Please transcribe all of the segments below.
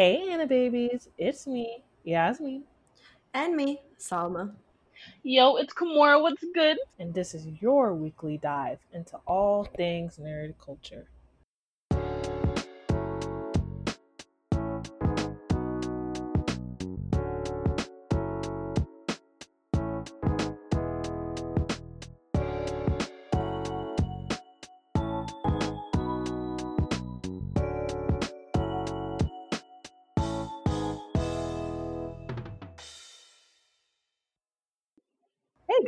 Hey, Anna babies, it's me, Yasmeen, And me, Salma. Yo, it's Kamora. What's good? and this is your weekly dive into all things nerd culture.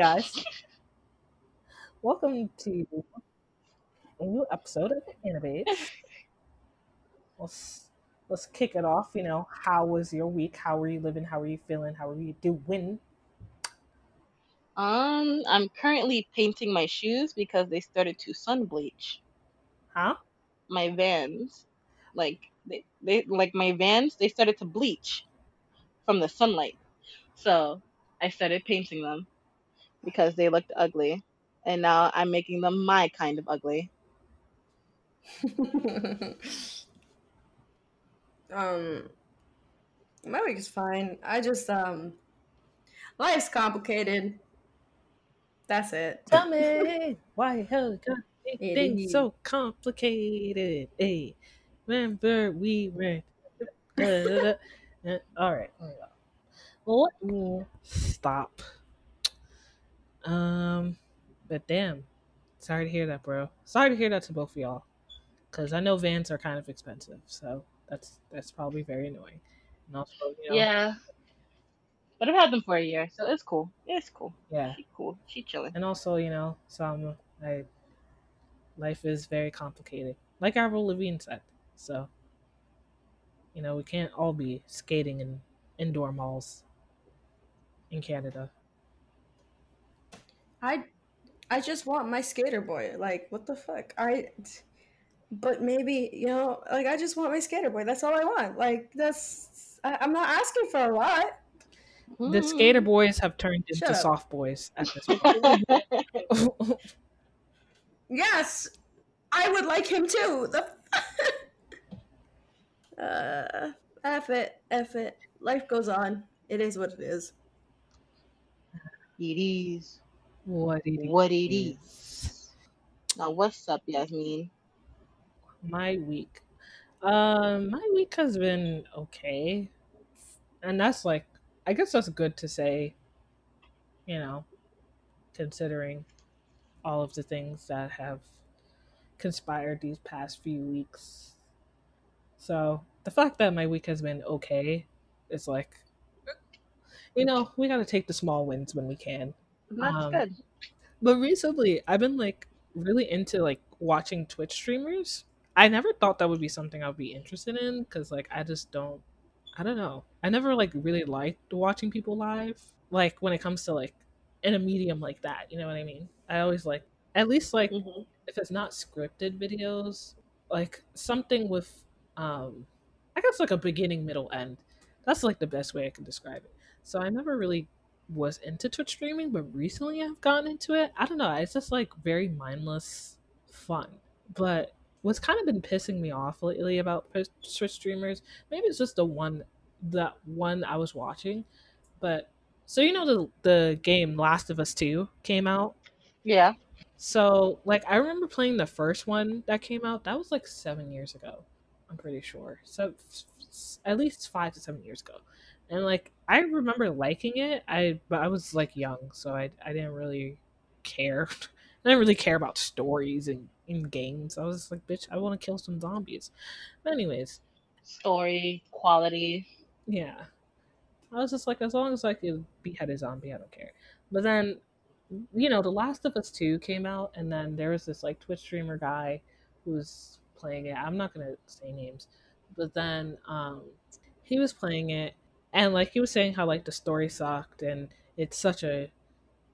Guys, welcome to a new episode of Babes. Let's let's kick it off. You know, how was your week? How were you living? How are you feeling? How are you doing? Um, I'm currently painting my shoes because they started to sun bleach. Huh? My Vans, like they, they like my Vans, they started to bleach from the sunlight. So I started painting them because they looked ugly, and now I'm making them my kind of ugly. um, my week is fine. I just um, life's complicated. That's it. Tell me why hell got It things so complicated. Hey, remember we were. Uh, all right. there we go. Well, let me stop. Um, but damn, sorry to hear that, bro. Sorry to hear that to both of y'all, because I know vans are kind of expensive, so that's that's probably very annoying. And also, you know, Yeah, but I've had them for a year, so it's cool. It's cool. yeah, She cool. She chilling. and also you know, some I life is very complicated, like Avril Lavigne said. So, you know, we can't all be skating in indoor malls in Canada. I I just want my skater boy. Like, what the fuck? I but maybe, you know, like I just want my skater boy. That's all I want. Like that's I, I'm not asking for a lot. The Mm. skater boys have turned into up. soft boys at this point. Yes, I would like him too. The uh, F it, F it. Life goes on. It is what it is. it is what it what it is. is. Now, what's up, Yasmeen? My week. Um, my week has been okay. And that's like I guess that's good to say, you know, considering all of the things that have conspired these past few weeks. So the fact that my week has been okay is like you know, we gotta take the small wins when we can. That's Um, good. But recently, I've been like really into like watching Twitch streamers. I never thought that would be something I'd be interested in because like I just don't. I don't know. I never like really liked watching people live. Like when it comes to like in a medium like that, you know what I mean? I always like at least like hmm if it's not scripted videos, like something with um I guess like a beginning, middle, end. That's like the best way I can describe it. So I never really was into Twitch streaming, but recently I've gotten into it. I don't know, it's just like very mindless fun. But what's kind of been pissing me off lately about Twitch streamers, maybe it's just the one that one I was watching, but so you know the the game Last of Us 2 came out Yeah. so, like, I remember playing the first one that came out. That was like seven years ago. I'm pretty sure. So, f- at least five to seven years ago. And like, I remember liking it. I but I was like young, so I I didn't really care. I didn't really care about stories and in games. I was just like, bitch, I want to kill some zombies. But anyways, Story, quality. yeah. I was just like, as long as I could behead a zombie, I don't care. But then, you know, The Last of Us 2 came out, and then there was this like Twitch streamer guy who was playing it. I'm not gonna say names, but then um, he was playing it, and like he was saying how like the story sucked, and it's such a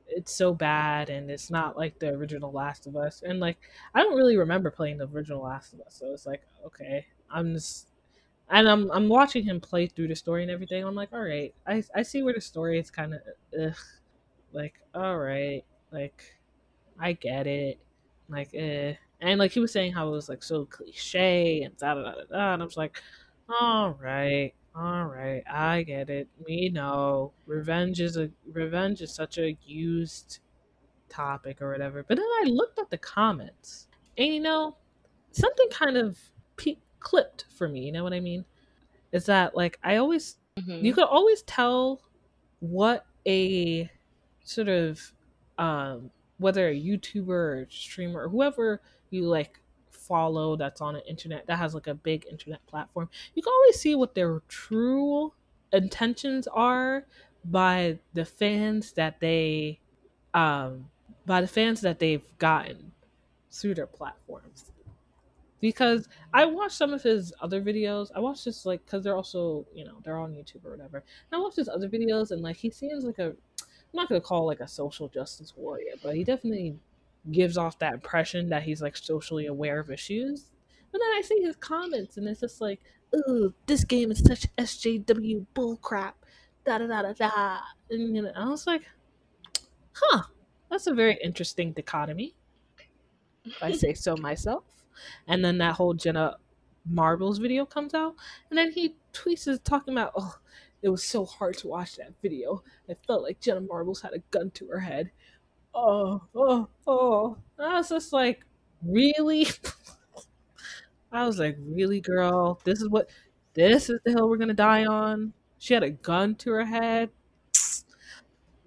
it's so bad and it's not like the original Last of Us. And like I don't really remember playing the original Last of Us, so it's like okay, I'm just and I'm I'm watching him play through the story and everything. I'm like, all right, I I see where the story is kind of like all right, like I get it, like eh. And like he was saying how it was like so cliche and da da da, da and I was like, All right. All right. I get it. We know revenge is a revenge is such a used topic or whatever. But then I looked at the comments, and you know, something kind of pe- clipped for me. You know what I mean? Is that like I always Mhm. you could always tell what a sort of um whether a YouTuber or streamer or whoever you like follow that's on an internet that has like a big internet platform, you can always see what their true intentions are by the fans that they um by the fans that they've gotten through their platforms because I watched some of his other videos. I watched just like because they're also you know they're on YouTube or whatever. And I watched his other videos and like he seems like a I'm not gonna call like a social justice warrior, but he definitely gives off that impression that he's like socially aware of issues. But then I see his comments and it's just like, "Ooh, this game is such SJW bullcrap." Da da da da da. And you know, I was like, "Huh, that's a very interesting dichotomy." if I say so myself. And then that whole Jenna Marbles video comes out, and then he tweets is talking about, oh, it was so hard to watch that video. I felt like Jenna Marbles had a gun to her head. Oh, oh, oh. I was just like, really? I was like, really, girl? This is what, this is the hill we're gonna die on? She had a gun to her head.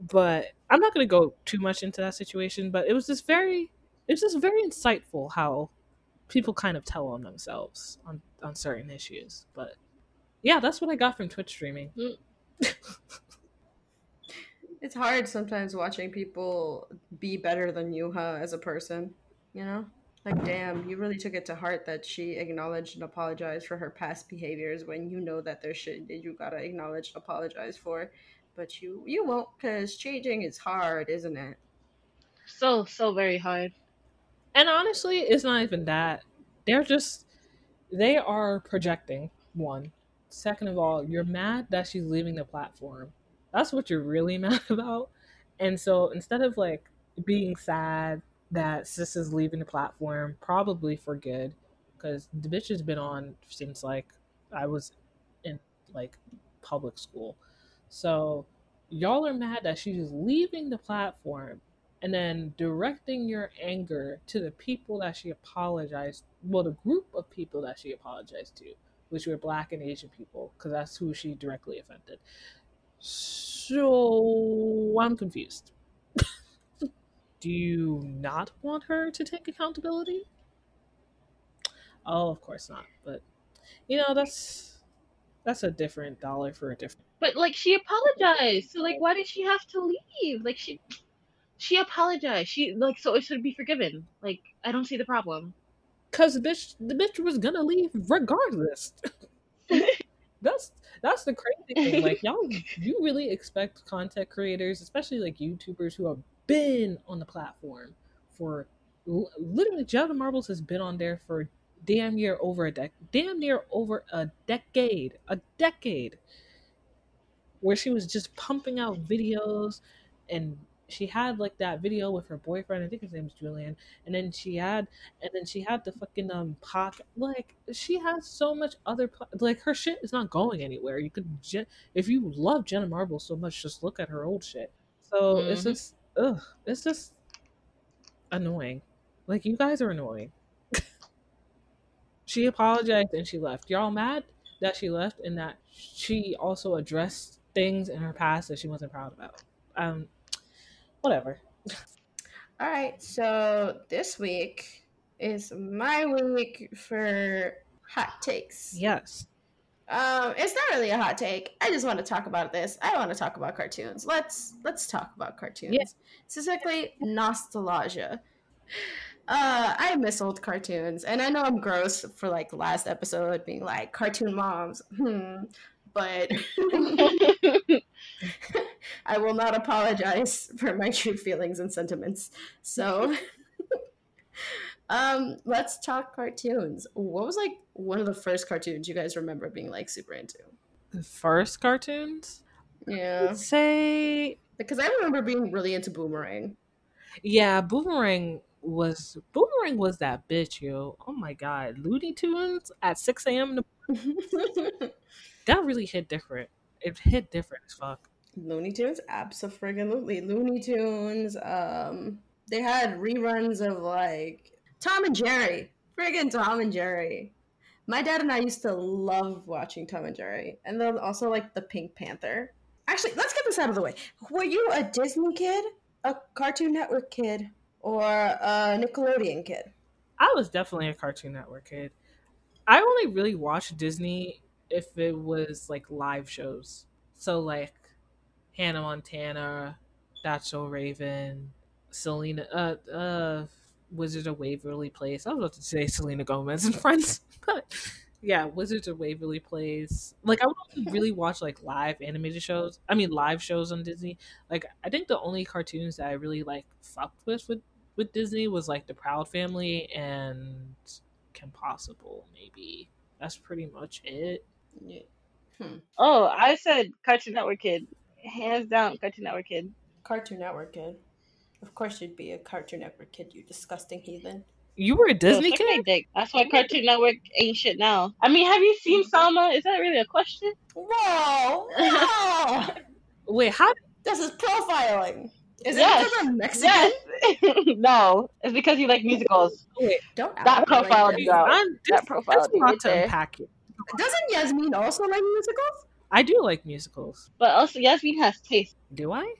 But I'm not gonna go too much into that situation, but it was just very it's just very insightful how people kind of tell on themselves on, on certain issues. But yeah, that's what I got from Twitch streaming. Mm. It's hard sometimes watching people be better than you, as a person. You know? Like, damn, you really took it to heart that she acknowledged and apologized for her past behaviors when you know that there's shit that you gotta acknowledge and apologize for. But you you won't, because changing is hard, isn't it? So so very hard. And honestly, it's not even that. They're just they are projecting one. Second of all, you're mad that she's leaving the platform. That's what you're really mad about. And so instead of like being sad that Sis is leaving the platform, probably for good, because the bitch has been on since like I was in like public school. So y'all are mad that she's just leaving the platform and then directing your anger to the people that she apologized well the group of people that she apologized to which were black and asian people because that's who she directly offended so i'm confused do you not want her to take accountability oh of course not but you know that's that's a different dollar for a different But like she apologized. So like why did she have to leave? Like she she apologized. She like so it should be forgiven. Like I don't see the problem. because the bitch the bitch was gonna leave regardless that's that's the crazy thing like y'all you really expect content creators especially like youtubers who have been on the platform for literally Jenna Marbles has been on there for damn near over a dec damn near over a decade a decade where she was just pumping out videos and she had like that video with her boyfriend i think his name is julian and then she had and then she had the fucking um pock like she has so much other like her shit is not going anywhere. You could if you love jenna marble so much just look at her old shit. So it's Mhm. just ugh it's just annoying. Like you guys are annoying. She apologized and she left. Y'all mad that she left and that she also addressed things in her past that she wasn't proud about. Um whatever All right, so this week is my week for hot takes. yes Um, it's not really a hot take. I just want to talk about this. I want to talk about cartoons. Let's let's talk about cartoons. Yeah. Specifically, nostalgia. Uh, I miss old cartoons, and I know I'm gross for like last episode being like cartoon moms. Hmm. But I will not apologize for my true feelings and sentiments. So, um, let's talk cartoons. What was like one of the first cartoons you guys remember being like super into? the first cartoons Yeah, say because I remember being really into Boomerang. yeah boomerang was boomerang was that bitch yo oh my god looney tunes at 6 a.m the That really hit different. It hit different as fuck. Looney Tunes, absolutely. Looney Tunes. Um, they had reruns of like Tom and Jerry. Friggin' Tom and Jerry. My dad and I used to love watching Tom and Jerry, and then also like the Pink Panther. Actually, let's get this out of the way. Were you a Disney kid, a Cartoon Network kid, or a Nickelodeon kid? I was definitely a Cartoon Network kid. I only really watched Disney if it was like live shows. So like Hannah Montana, That's So Raven, Selena, uh, uh, Wizard of Waverly Place. I was about to say Selena Gomez and Friends, but yeah, Wizards of Waverly Place. Like I would only really watch like live animated shows. I mean, live shows on Disney. Like I think the only cartoons that I really like fucked with with with Disney was like the Proud Family and Kim Possible. Maybe that's pretty much it. Yeah. Oh, I said Cartoon Network kid. Hands down, Cartoon Network kid. Cartoon Network kid. Of course, you'd be a Cartoon Network kid, you disgusting heathen. You were a Disney suck kid. dick. That's why Cartoon Network ain't shit now. I mean, have you seen mm-hmm. Salma? Is that really a question? Whoa! Whoa! Wait, how? this is profiling. Is Yes. it because I'm Mexican? Yes. no, it's because you like musicals. Wait, Don't That like profile this. is out. I'm, That profile That's a is lot right to unpack it. Doesn't Yasmeen also like musicals? I do like musicals. But also, Yasmeen has taste. Do I?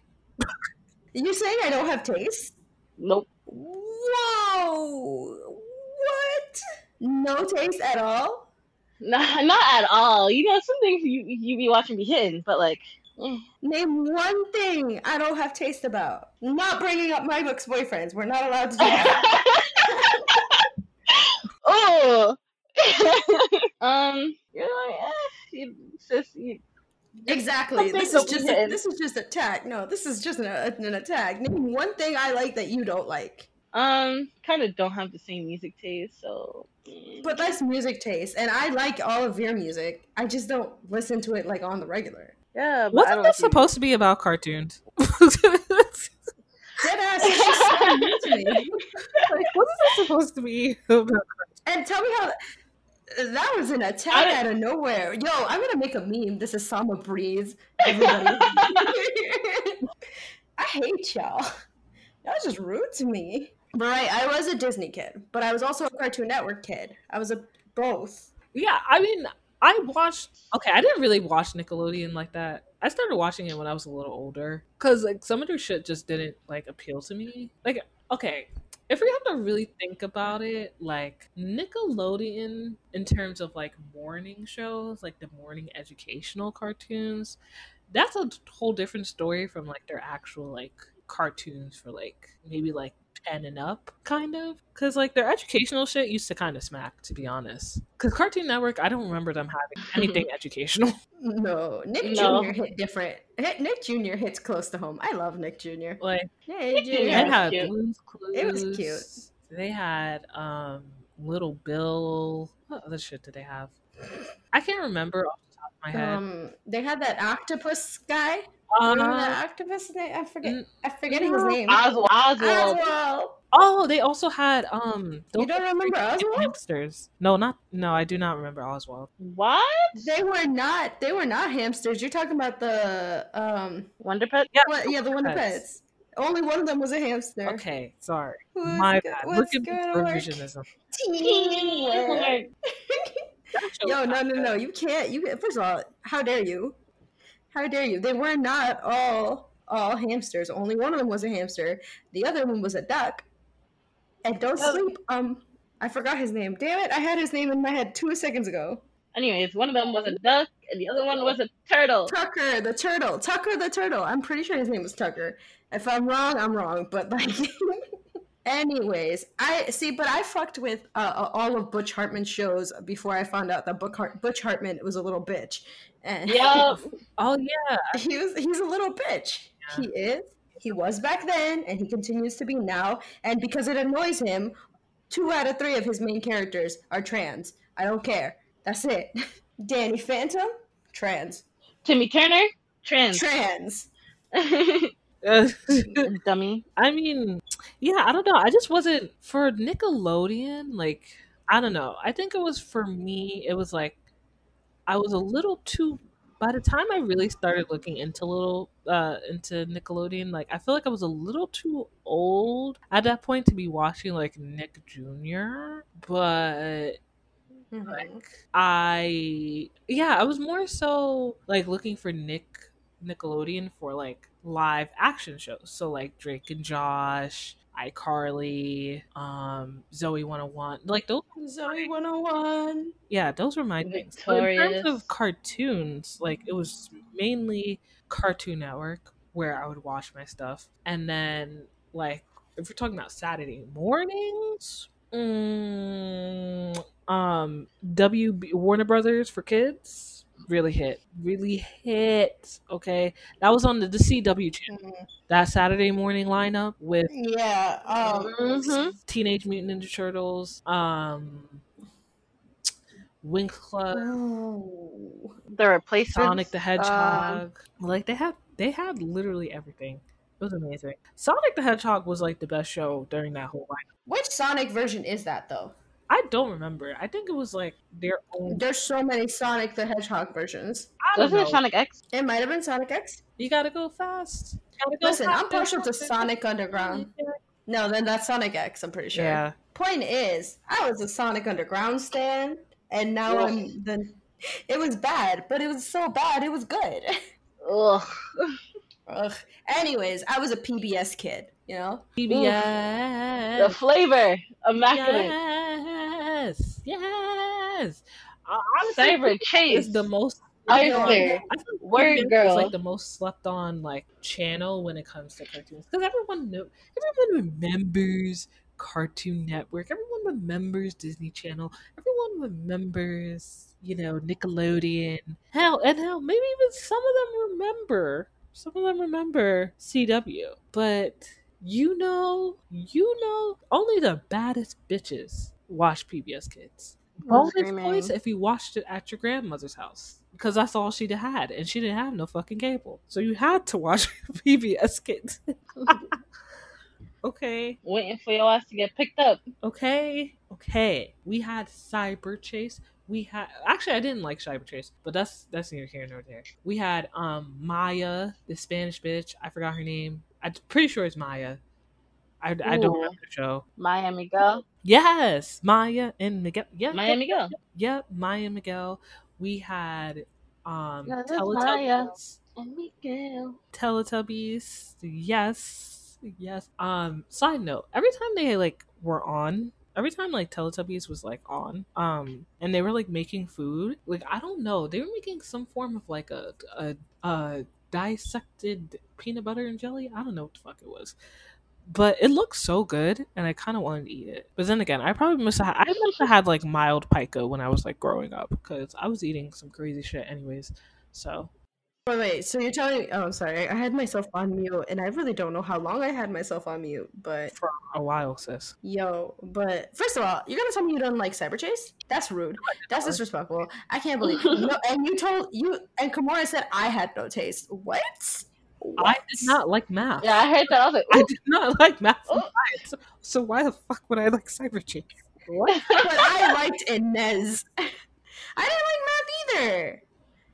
You saying I don't have taste? Nope. Whoa! What? No taste at all? Not, not at all. You know, some things you you be watching be hitting, but like, eh. Name one thing I don't have taste about. Not bringing up my ex boyfriends. We're not allowed to do that. oh. um, you're like, eh, you, sis, you, exactly. This is just a, this is just attack. No, this is just an, an attack. Name one thing I like that you don't like. um, kind of don't have the same music taste, so. mm. But that's music taste, and I like all of your music. I just don't listen to it like on the regular. yeah, but I Wasn't don't this like you. supposed to be about cartoons? Dead ass just so to me. like, wasn't this supposed to be And tell me how that was an attack out of nowhere. Yo, I'm gonna make a meme. This is Sama Breeze. Everybody. I hate y'all. Y'all just rude to me. But right, I was a Disney kid, but I was also a Cartoon Network kid. I was a both. Yeah, I mean, I watched. Okay, I didn't really watch Nickelodeon like that. I started watching it when I was a little older because like some of their shit just didn't like appeal to me. Like, okay, if we have to really think about it, like Nickelodeon in terms of like morning shows, like the morning educational cartoons, that's a whole different story from like their actual like cartoons for like maybe like 10 and up kind of because like their educational shit used to kind of smack to be honest because cartoon network i don't remember them having anything educational No, Nick No. Jr. hit different. Hit- Nick Jr. hits close to home. I love Nick Jr. like Hey, Nick Jr. they it had cute. Blue's Clues. It was cute. they had um little bill what other shit did they have i can't remember off the top of my head Um, they had that octopus guy. Uh, Remember that octopus name? I forget. n- I'm forgetting his name. Oswald. Oswald. Oswald. oh they also had um You don't remember Oswald? hamsters no not no i do not remember oswald What? They were not. They were not hamsters. You're talking about the um. Wonder Pet? yeah What? Yeah, the Wonder Pets. Pets. Only one of them was a hamster. okay sorry Who's my go- bad what's look at this gonna revisionism Teamwork. Yo, no, no, no. You can't. You first of all, how dare you? How dare you? They were not all all hamsters. Only one of them was a hamster. The other one was a duck. And don't Oh. sleep. Um, I forgot his name. Damn it! I had his name in my head two seconds ago. Anyways, one of them was a duck, and the other one was a turtle. Tucker the turtle. Tucker the turtle. I'm pretty sure his name was Tucker. If I'm wrong, I'm wrong. But like, anyways, I see. But I fucked with uh, all of Butch Hartman's shows before I found out that Butch, Hart- Butch Hartman was a little bitch. And Yup. oh yeah he was he's a little bitch. He is. He was back then, and he continues to be now. And because it annoys him, two out of three of his main characters are trans. I don't care. That's it. Danny Phantom, trans. Timmy Turner, trans. Trans. Uh, Dummy. I mean, yeah, I don't know. I just wasn't for Nickelodeon. Like, I don't know. I think it was for me. It was like I was a little too. By the time I really started looking into little uh into Nickelodeon, like I feel like I was a little too old at that point to be watching like Nick Jr. But Mhm. like I yeah, I was more so like looking for Nick Nickelodeon for like live action shows. So like Drake and Josh, iCarly, um, Zoey 101. Like those Zoey 101. yeah, those were my things. But in terms of cartoons, like it was mainly Cartoon Network where I would watch my stuff. And then like if we're talking about Saturday mornings, mm, um WB Warner Brothers for kids really hit. Really hit. Okay. That was on the, the CW channel. That Saturday morning lineup with Yeah. Um, Mhm. Teenage Mutant Ninja Turtles, um Winx Club, oh. The replacements. Sonic the um, Hedgehog. like they had they had literally everything. It was amazing. Sonic the Hedgehog was like the best show during that whole lineup. Which Sonic version is that though? I don't remember. I think it was like their own. There's so many Sonic the Hedgehog versions. I don't Wasn't know. it Sonic X? It might have been Sonic X. You gotta go fast. Gotta go Listen, I'm partial to Sonic Underground. No, then that's Sonic X. I'm pretty sure. Yeah, Point is, I was a Sonic Underground stan, and now Ugh. I'm the. It was bad, but it was so bad it was good. Ugh. Ugh. Anyways, I was a PBS kid. You know. PBS The PBS. flavor. Immaculate. Yes, yes. Uh, honestly, it's Chase. the most. Arthur. I like Word PBS girl. is like the most slept on like channel when it comes to cartoons because everyone know everyone remembers Cartoon Network. Everyone remembers Disney Channel. Everyone remembers you know Nickelodeon. Hell, and hell, maybe even some of them remember. Some of them remember CW, but you know, you know, only the baddest bitches watch PBS Kids. Bonus screaming. points if you watched it at your grandmother's house because that's all she had, and she didn't have no fucking cable, so you had to watch PBS Kids. okay, Waiting for your ass to get picked up. okay, okay. We had Cyber Chase. We had actually I didn't like Cyber Chase, but that's that's neither here nor there. We had um Maya, the Spanish bitch. I forgot her name. I'm pretty sure it's Maya. I, I don't remember the show. Miami girl. Yes, Maya and Miguel. Yeah, Miami girl. Yep, Maya and Miguel. We had um Maya. Teletubbies. And Miguel. Teletubbies. Yes. Yes. Um side note, every time they like were on, every time like Teletubbies was like on, um and they were like making food, like I don't know, they were making some form of like a a a dissected peanut butter and jelly. I don't know what the fuck it was. But it looks so good, and I kind of wanted to eat it. But then again, I probably must have. I must have had like mild pica when I was like growing up, because I was eating some crazy shit, anyways. So Wait, wait. So you're telling me? Oh, I'm sorry. I had myself on mute, and I really don't know how long I had myself on mute. But for a while, sis. yo, but first of all, you're gonna tell me you don't like Cyber Chase? That's rude. That's disrespectful. I can't believe. no, and you told you and Kamora said I had no taste. What? I did not like math. Yeah, I heard that. I was like, I did not like math. and So why the fuck would I like cyber chase? What? But I liked Inez. I didn't like math either.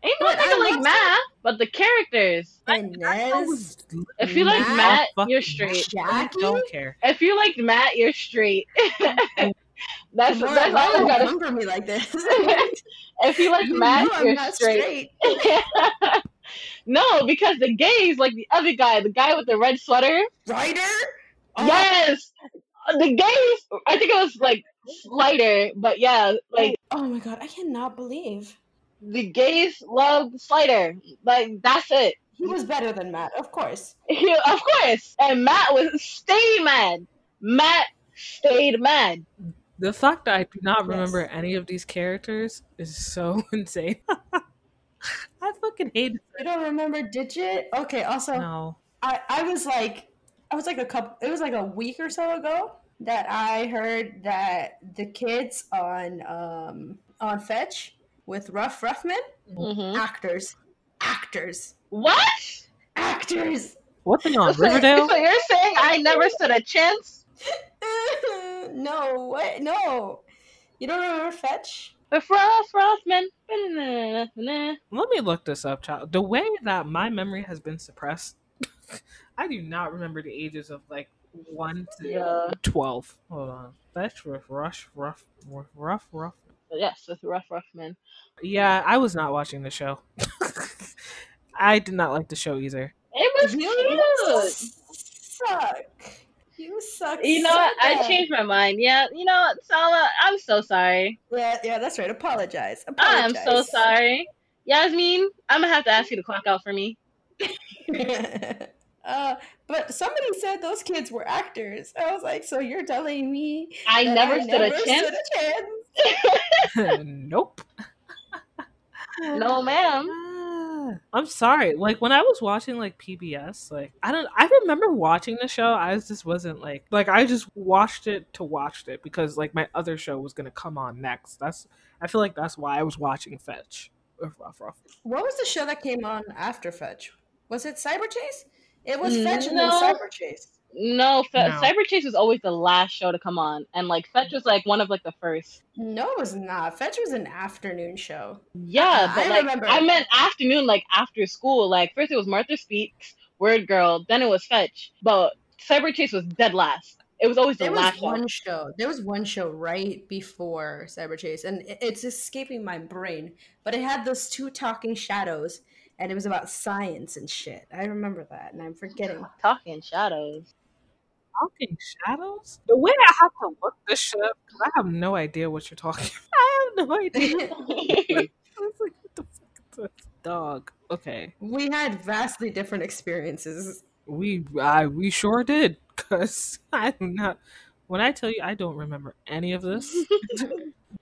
Ain't no But I nigga like love Matt, but the characters. Inez, If you like Matt, Matt, you're straight. I don't care. If you like Matt, you're straight. that's Kamora, that's why all do I you gotta remember me like this? If you like You Matt, know I'm you're not straight. No, because the gays like the other guy, the guy with the red sweater. Ryder. Oh, Yes, the gays. I think it was like Slider, but yeah, like Oh my god, I cannot believe the gays love Slider. Like that's it. he was better than Matt. Of course. He, of course, and Matt was stay mad. Matt stayed mad. The fact that I do not Yes. remember any of these characters is so insane. I fucking hate it. You don't remember Digit? Okay. Also, No. I I was like, I was like a couple. It was like a week or so ago that I heard that the kids on um on Fetch with Ruff Ruffman Mm-hmm. actors, actors, What? actors. What it on? So, Riverdale? so you're saying I never stood a chance? no, what? No, you don't remember Fetch? With Ross Rossman. Let me look this up, child. The way that my memory has been suppressed, I do not remember the ages of like one to Yeah. twelve. Hold on, that's rough, rush, rough, rough, rough, rough. Yes, with Ruff Ruffman. Yeah, I was not watching the show. I did not like the show either. It was You cute. suck. You suck. You know so what? I changed my mind. Yeah, you know what, Sala, I'm so sorry. Yeah, yeah, that's right. Apologize. I am so sorry. Yasmeen, I'm gonna have to ask you to clock out for me. uh, but somebody said those kids were actors. I was like, so you're telling me I that never I stood never a chance. stood a chance? nope. No, ma'am. I'm sorry. Like when I was watching like PBS, like I don't I remember watching the show. I just wasn't like like I just watched it to watch it because like my other show was gonna come on next. That's I feel like that's why I was watching Fetch. Ruff Ruff. What was the show that came on after Fetch? Was it Cyber Chase? It was Fetch and then. Cyber Chase. No, Fe- No. Cyber Chase was always the last show to come on, and like Fetch was like one of like the first. No, it was not. Fetch was an afternoon show. Yeah, Uh, but I like remember. I meant afternoon, like after school. Like first it was Martha Speaks, Word Girl, then it was Fetch, but Cyber Chase was dead last. It was always the There was last show. one show. There was one show right before Cyber Chase, and it's escaping my brain. But it had those two talking shadows, and it was about science and shit. I remember that, and I'm forgetting. Talking shadows. Talking Shadows? The way I have to look this shit up, because I have no idea what you're talking about. I have no idea. I was like, what the fuck is this? Dog. Okay. we had vastly different experiences. We I we sure did. Cause I do not when I tell you I don't remember any of this.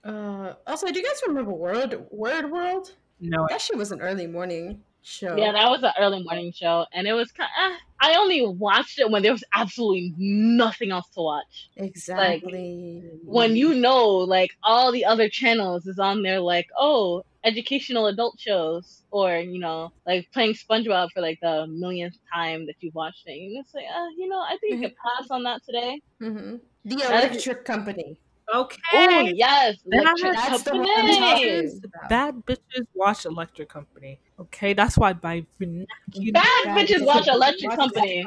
Uh, also, do you guys remember Word Word World? No, That shit was an early morning show. Yeah, that was an early morning show, and it was kind. Of, I only watched it when there was absolutely nothing else to watch. exactly. When you know, like all the other channels is on there, like oh, educational adult shows, or you know, like playing SpongeBob for like the millionth time that you've watched it. You just say, uh, you know, I think you could pass on that today. hmm the Electric Company. Okay. Oh yes, That- Electric That's the one Company. I'm talking about. Bad bitches watch Electric Company. Okay, that's why by vernacular. Bad Bad bitches bitches watch Electric watch Company.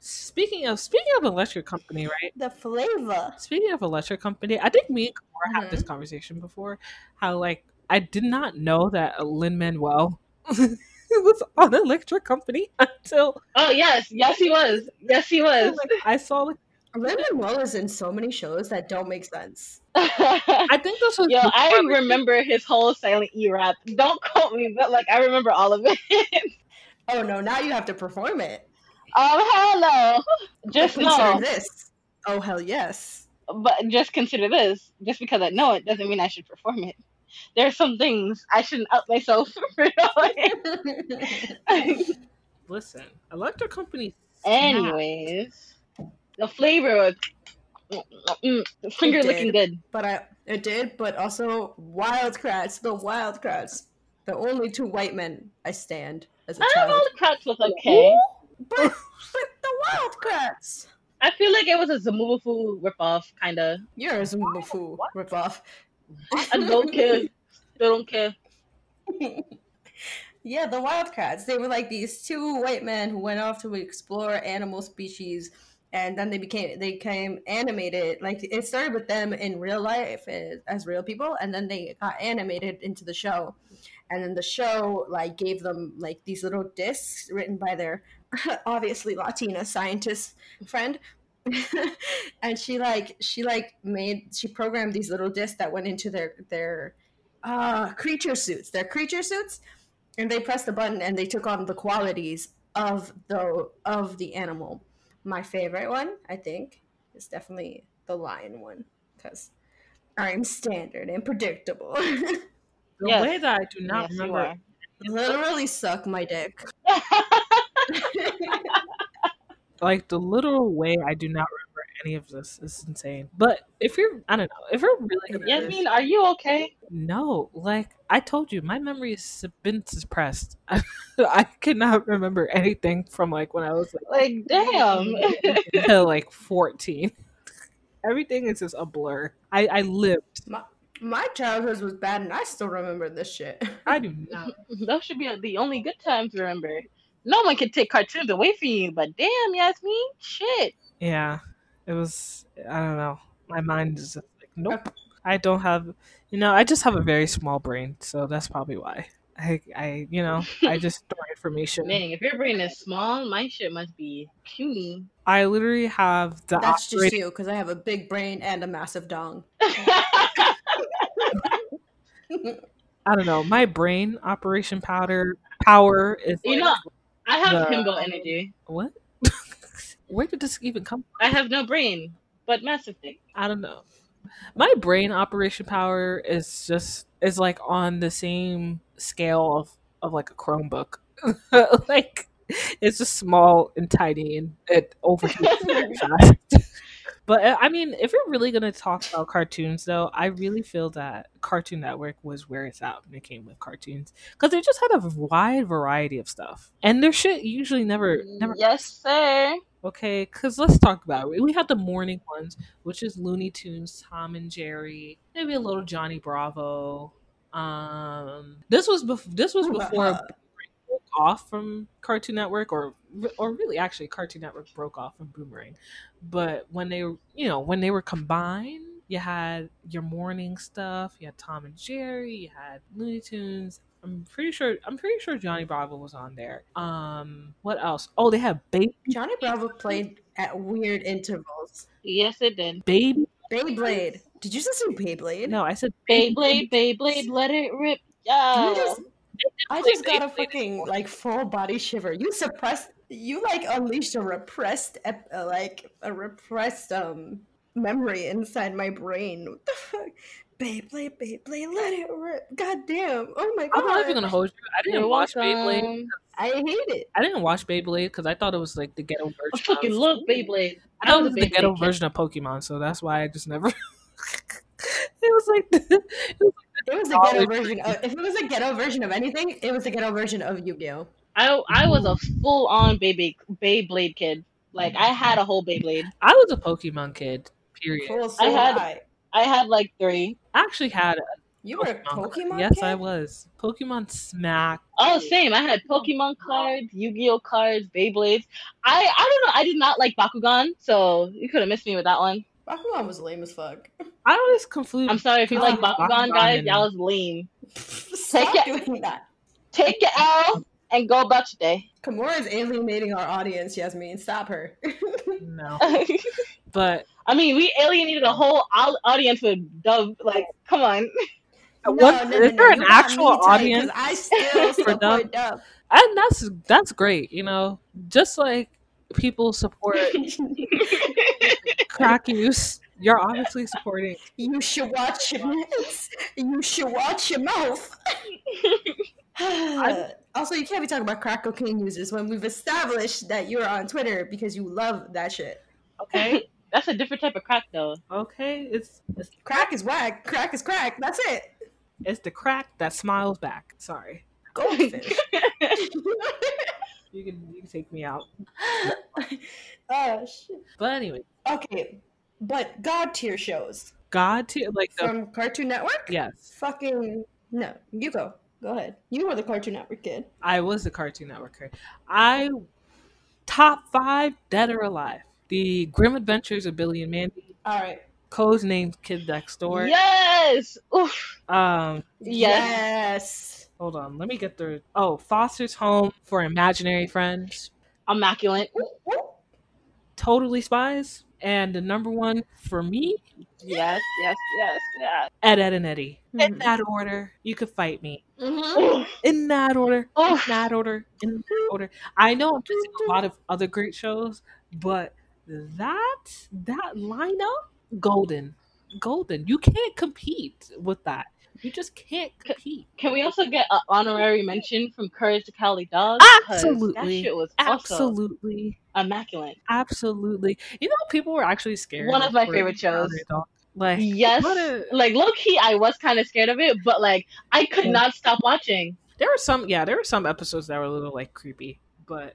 Speaking of speaking of Electric Company, right? The flavor. Speaking of Electric Company, I think me and Kamora had this Mhm. conversation before. How like I did not know that Lin Manuel was on Electric Company until Oh yes, yes he was. Yes he was. like, I saw like Lin Manuel is in so many shows that don't make sense. I think this was Yo, I remember his whole Silent E rap. Don't quote me, but like I remember all of it. Oh no, now you have to perform it. oh hell no! Just Consider know, this. Oh hell yes. but just consider this. Just because I know it doesn't mean I should perform it. There are some things I shouldn't out myself for knowing. listen, Electric Company. Anyways, the flavor was mm, finger looking good. but I it did, but also Wild Kratts, the Wild Kratts. The only two white men I stand as a I know. child. Cracks was okay. But, but the Wild Kratts. I feel like it was a Zoboomafoo ripoff, kind of. You're a Zoboomafoo ripoff. I don't care. They don't care. yeah, the Wild Kratts. They were like these two white men who went off to explore animal species, and then they became they became animated. Like it started with them in real life as, as real people, and then they got animated into the show. And then the show like gave them like these little discs written by their obviously Latina scientist friend. and she like she like made she programmed these little discs that went into their their uh creature suits their creature suits and they pressed the button and they took on the qualities of the of the animal my favorite one i think is definitely the lion one because i'm standard and predictable. The Yes. way that I do not Yes, remember literally suck my dick. Like the literal way I do not remember any of this is insane. But if you're, I don't know, if you're really gonna Yasmeen, are you okay? no, like I told you, my memory has been suppressed. I cannot remember anything from like when I was like, Like, damn. until, like fourteen. Everything is just a blur. I I lived. my, My childhood was bad, and I still remember this shit. I do not. Those should be the only good times to remember. No one can take cartoons away from you, but damn, Yasmeen, shit. Yeah, it was. I don't know. My mind is just like, nope. I don't have. You know, I just have a very small brain, so that's probably why. I, I, you know, I just store information. Dang, if your brain is small, my shit must be puny. I literally have the That's just you, because I have a big brain and a massive dong. I don't know. My brain operation powder power is you like, know, I have The- himbo energy. what? Where did this even come? from? I have no brain, but massive thing. I don't know. My brain operation power is just is like on the same scale of of like a Chromebook. like it's just small and tiny and it overheats fast. But uh, I mean, if you're really gonna talk about cartoons, though, I really feel that Cartoon Network was where it's at when it came with cartoons because they just had a wide variety of stuff, and their shit usually never never Yes, sir. Okay, because let's talk about it. We had the morning ones, which is Looney Tunes, Tom and Jerry, maybe a little Johnny Bravo. Um, this was bef- this was before Uh, off from Cartoon Network, or or really actually Cartoon Network broke off from Boomerang. But when they were, you know, when they were combined, you had your morning stuff. You had Tom and Jerry. You had Looney Tunes. I'm pretty sure. I'm pretty sure Johnny Bravo was on there. Um, what else? Oh, they had Baby Johnny Bravo played at weird intervals. Yes, it did. Baby. Beyblade. Did you just say Beyblade? No, I said Beyblade, Beyblade, let it rip. You Yeah. just, I just got a Beyblade fucking like full body shiver. You suppressed. You like unleashed a repressed, ep- uh, like a repressed um memory inside my brain. What the fuck? Beyblade, Beyblade, let it rip. God damn. Oh my god. I'm not even gonna hold you. I didn't You're watch Beyblade. welcome. I hate it. I didn't watch Beyblade because I thought it was like the ghetto I version. fucking of, love Beyblade. I thought it was was the Beyblade ghetto kid. version of Pokemon, so that's why I just never. it was like the, it was It was a ghetto version. Of, if it was a ghetto version of anything, it was a ghetto version of Yu-Gi-Oh. I I was a full on baby Beyblade kid. Like I had a whole Beyblade. I was a Pokemon kid. Period. Full I had- eye. I had like three. I actually had a You were a Pokemon. Pokemon. yes, kid? I was. Pokemon Smack. Oh, same. I had Pokemon cards, Yu-Gi-Oh cards, Beyblades. I I don't know. I did not like Bakugan, so you could have missed me with that one. Bakugan was lame as fuck. I always confuse. I'm sorry if you like Bakugan Bakugan, guys. and- Y'all was lame. Stop it. doing that. Take your L and go about your day. Kamora is alienating our audience, Yasmeen. Stop her. No, but I mean, we alienated a whole audience with Dub. Like, come on. what is there an you got actual me tight, 'cause audience? I still For support Dub. and that's that's great. You know, just like people support crack use, you're obviously supporting. you should watch your mouth. You should watch your mouth. also, you can't be talking about crack cocaine users when we've established that you're on Twitter because you love that shit. Okay, That's a different type of crack, though. okay, it's it's Crack is whack. Crack is crack. That's it. it's the crack that smiles back. Sorry, Goldfish. you can you can take me out. oh shit. But anyway, Okay, but God tier shows God tier like the from Cartoon Network. yes, Fucking no. You go. Go ahead. You were the Cartoon Network kid. I was the Cartoon Network. kid. I top five dead or alive. The Grim Adventures of Billy and Mandy, All right. codes named Kid Next Door. Yes. Oof. Um, Yes. Yes. hold on, let me get the oh Foster's Home for Imaginary Friends, Immaculate. Ooh, ooh. Totally Spies, and the number one for me, Yes. Yes. Yes. Yes. Ed, Ed, and Eddy. In Mhm. that order, you could fight me. Mhm. In that order, in that order, in that order. I know I'm missing a lot of other great shows, but that that lineup, golden, golden. You can't compete with that. You just can't compete. Can we also get an honorary mention from Courage the Cowardly Dog? 'Cause Absolutely. That shit was also Absolutely, immaculate. absolutely. You know, people were actually scared. One of my favorite shows. Like, Yes. a- Like low key, I was kind of scared of it, but like I could Yeah. not stop watching. there were some, yeah, there were some episodes that were a little like creepy, but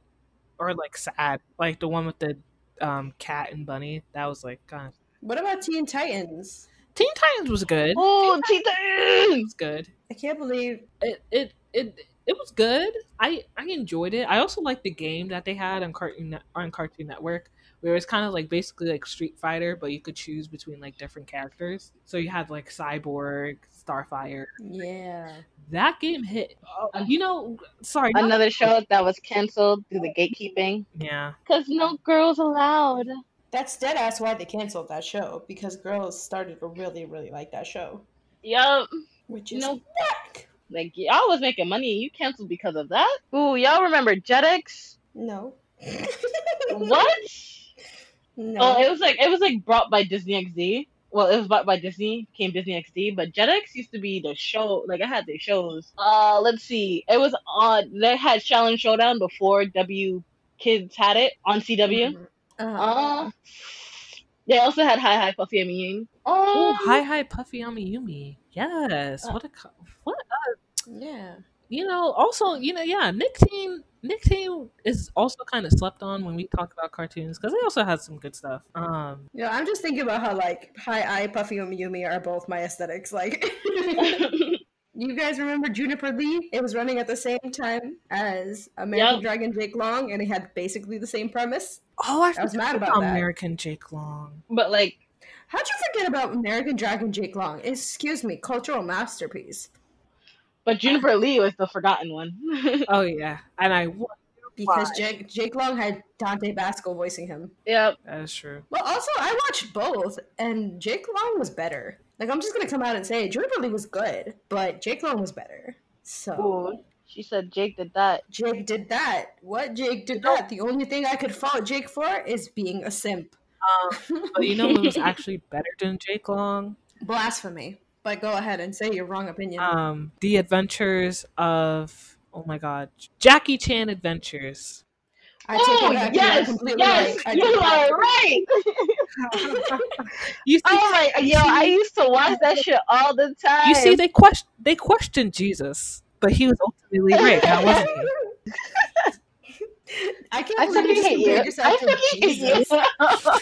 or like sad, like the one with the um cat and bunny. That was like kind of What about Teen Titans? Teen Titans was good. Oh, Teen Titans! was good. I can't believe It it it it was good. I I enjoyed it. I also liked the game that they had on Cartoon on Cartoon Network, where it's kind of like basically like Street Fighter, but you could choose between like different characters. So you had like Cyborg, Starfire. Yeah. That game hit. Uh, you know, sorry. not- Another show that was canceled through the gatekeeping. yeah. Because no girls allowed. That's dead ass why they canceled that show because girls started to really, really like that show. Yup. Which is No. whack. Like, y'all was making money. You canceled because of that? Ooh, y'all remember Jetix? No. What? No. Oh, it was like it was like brought by Disney XD. Well, it was bought by Disney, came Disney XD, but Jetix used to be the show. Like I had the shows. Uh, let's see. It was on. They had Challenge Showdown before W Kids had it on CW. Mhm. Uh-huh. Uh, they also had Hi Hi Puffy and Mean. Oh, hi hi Puffy Ami Yumi. Yes. Uh, What a co- what yeah. you know. Also, you know, yeah. Nick Team Nick Team is also kind of slept on when we talk about cartoons because they also had some good stuff. Um, You know, I'm just thinking about how like Hi I, Puffy and Yumi are both my aesthetics. Like you guys remember Juniper Lee? It was running at the same time as American Yep. Dragon Jake Long and it had basically the same premise. oh, I, I was mad forgot about that. American Jake Long. but like How'd you forget about American Dragon Jake Long? Excuse me, cultural masterpiece. But Juniper Lee was the forgotten one. Oh yeah, and I Because Jake Jake Long had Dante Basco voicing him. yep. that is true. Well, also I watched both, and Jake Long was better. Like I'm just gonna come out and say Juniper Lee was good, but Jake Long was better. So Ooh, she said Jake did that. Jake did that. What Jake did that? The only thing I could fault Jake for is being a simp. Um, but you know who was actually better than Jake Long? Blasphemy. But go ahead and say your wrong opinion. Um, The Adventures of oh my god, Jackie Chan Adventures. I take oh it back. Yes, completely yes, right. I you take are right. You see, Oh my, yo, I used to watch that shit all the time. you see, they question they questioned Jesus, but he was ultimately right. Now wasn't he? I can't I believe you hate you. yourself I to fucking you. Jesus.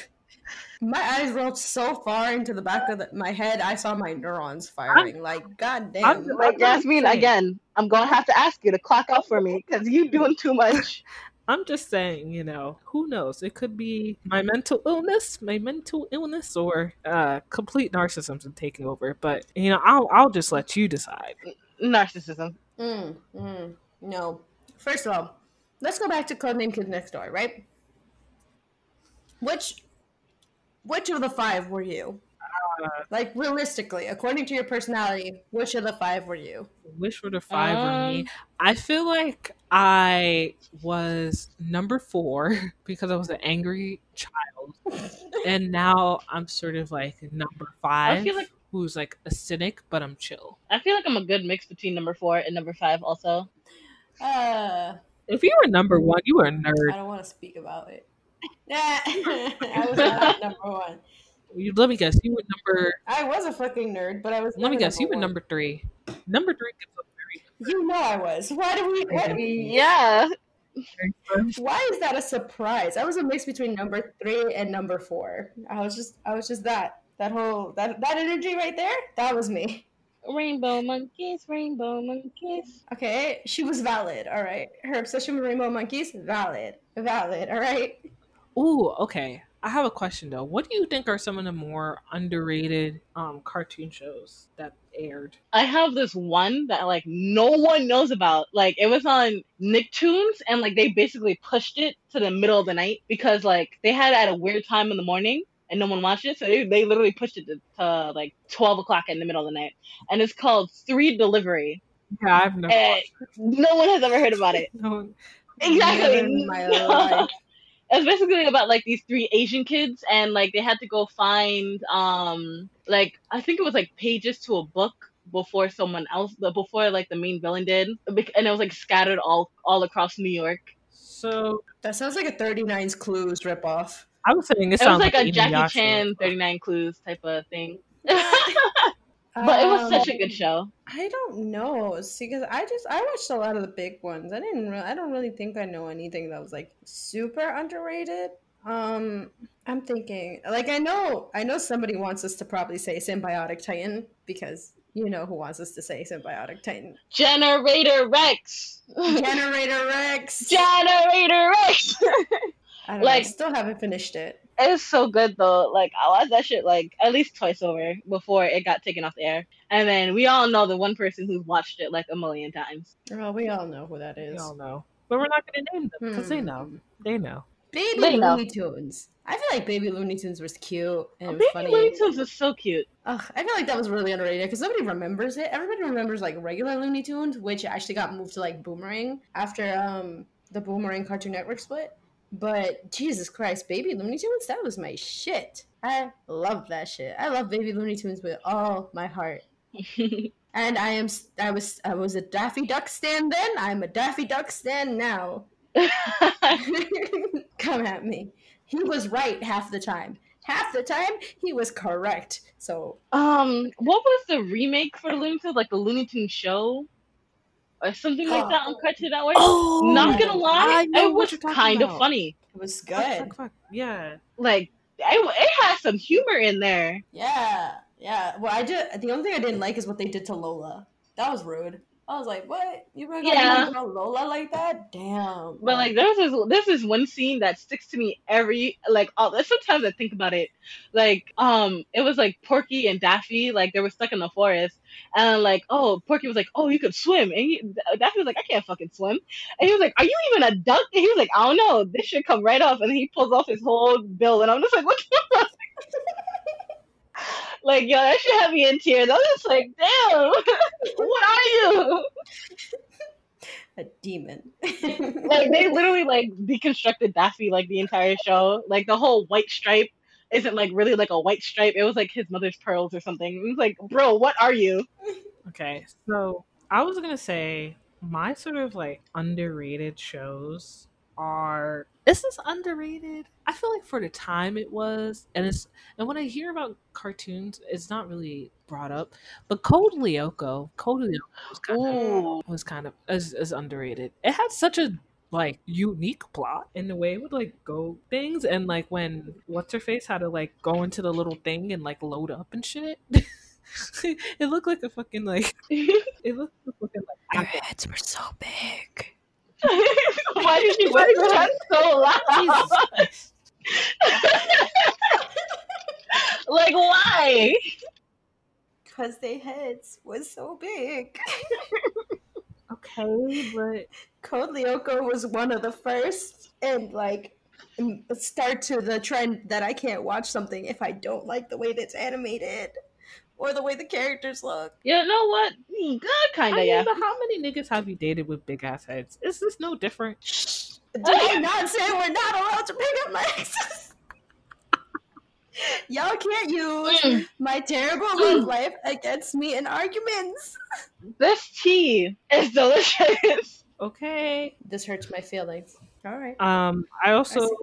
My eyes rolled so far into the back of the, my head, I saw my neurons firing. like, god damn. I'm- like Jasmine, again, I'm gonna have to ask you to clock out for me because you're doing too much. I'm just saying, you know, who knows? It could be my mental illness, my mental illness, or uh, complete narcissism taking over. But you know, I'll I'll just let you decide. Narcissism. Mm, mm, no. First of all, let's go back to Codename Kids Next Door, right? Which, which of the five were you? Like realistically, according to your personality, which of the five were you? Which were the five were me. Um, I feel like I was number four because I was an angry child, and now I'm sort of like number five, feel like- who's like a cynic, but I'm chill. I feel like I'm a good mix between number four and number five. Also, Uh, If you were number one, you were a nerd. I don't want to speak about it. I was not number one. You, let me guess, you were number. I was a fucking nerd, but I was. Let me guess, you were one. number three. Number three gives a You know I was. Why do we? Why, do we- yeah, why is that a surprise? I was a mix between number three and number four. I was just. I was just that. That whole that that energy right there. That was me. rainbow monkeys, rainbow monkeys. Okay, she was valid. All right, her obsession with rainbow monkeys valid. Valid. All right. Ooh, okay. I have a question though. What do you think are some of the more underrated um cartoon shows that aired? I have this one that like no one knows about. Like it was on Nicktoons and like they basically pushed it to the middle of the night because like they had it at a weird time in the morning and no one watched it. So they, they literally pushed it to, to like twelve o'clock in the middle of the night. And it's called Three Delivery. Yeah, I've never. And no one has ever heard about it. No, Exactly. Never in my No. life. It's basically about like these three Asian kids and like they had to go find um like I think it was like pages to a book before someone else before like the main villain did and it was like scattered all all across New York. so That sounds like a 39's Clues ripoff. I was saying it It was sounds like, like, a Jackie Inuyasha. Chan 39 Clues type of thing. but it was such a good show. I don't know. See, because I just I watched a lot of the big ones. I didn't. Re- I don't really think I know anything that was like super underrated. Um, I'm thinking like I know I know somebody wants us to probably say Sym-Bionic Titan because you know who wants us to say Sym-Bionic Titan. Generator Rex. Generator Rex. Generator Rex. I don't like- know, still haven't finished it. It's so good though. Like I watched that shit like at least twice over before it got taken off the air. And then we all know the one person who's watched it like a million times. Well, we all know who that is. We all know, but we're not going to name them because they know. Hmm. They know. Baby They know. Looney Tunes. I feel like Baby Looney Tunes was cute and funny. Baby funny. Looney Tunes is so cute. Ugh, I feel like that was really underrated because nobody remembers it. Everybody remembers like regular Looney Tunes, which actually got moved to like Boomerang after um the Boomerang Cartoon Network split. But Jesus Christ, Baby Looney Tunes, that was my shit. I love that shit. I love Baby Looney Tunes with all my heart. And I am I was I was a Daffy Duck stand then. I'm a Daffy Duck stand now. Come at me. He was right half the time. Half the time he was correct. So um, what was the remake for Looney Tunes? Like the Looney Tunes show, or something like that on Cartoon Network. Oh, Not gonna lie, it was you're talking kind of funny. it was good. fuck, fuck. Yeah. Like it, it had some humor in there. Yeah, yeah. Well, I just the only thing I didn't like is what they did to Lola. That was rude. I was like, "What? You really Yeah. Lola like that? Damn!" But like there's this this is one scene that sticks to me every like all sometimes I think about it. Like um it was like Porky and Daffy, like they were stuck in the forest and like oh Porky was like, Oh you could swim and he, Daffy was like, I can't fucking swim and he was like, Are you even a duck? And he was like, I don't know, this should come right off and he pulls off his whole bill and I'm just like, What the fuck? Like yo, that should have me in tears. I was just like, damn, what are you? a demon. like they literally like deconstructed Daffy like the entire show. Like the whole white stripe isn't like really like a white stripe. It was like his mother's pearls or something. It was like, bro, what are you? Okay, so I was gonna say my sort of like underrated shows are. This is underrated? I feel like for the time it was, and it's and when I hear about cartoons, it's not really brought up. But Code Lyoko, Code Lyoko was kind of was kind of is, is underrated. It had such a like unique plot in the way it would like go things and like when what's her face had to like go into the little thing and like load up and shit. it looked like a fucking like it looked like fucking like apple. heads were so big. Why did you whisper that so loud? Jesus like why? Cause their heads was so big. Okay, but Code Lyoko was one of the first and like start to the trend that I can't watch something if I don't like the way that's animated or the way the characters look. You know what? Mm, God, kinda mean, yeah. but how many niggas have you dated with big ass heads? Is this no different? Did I not say we're not allowed to bring up my exes? Y'all can't use Mm, my terrible love life against me in arguments. this tea is delicious. Okay. This hurts my feelings. All right. Um, I also see.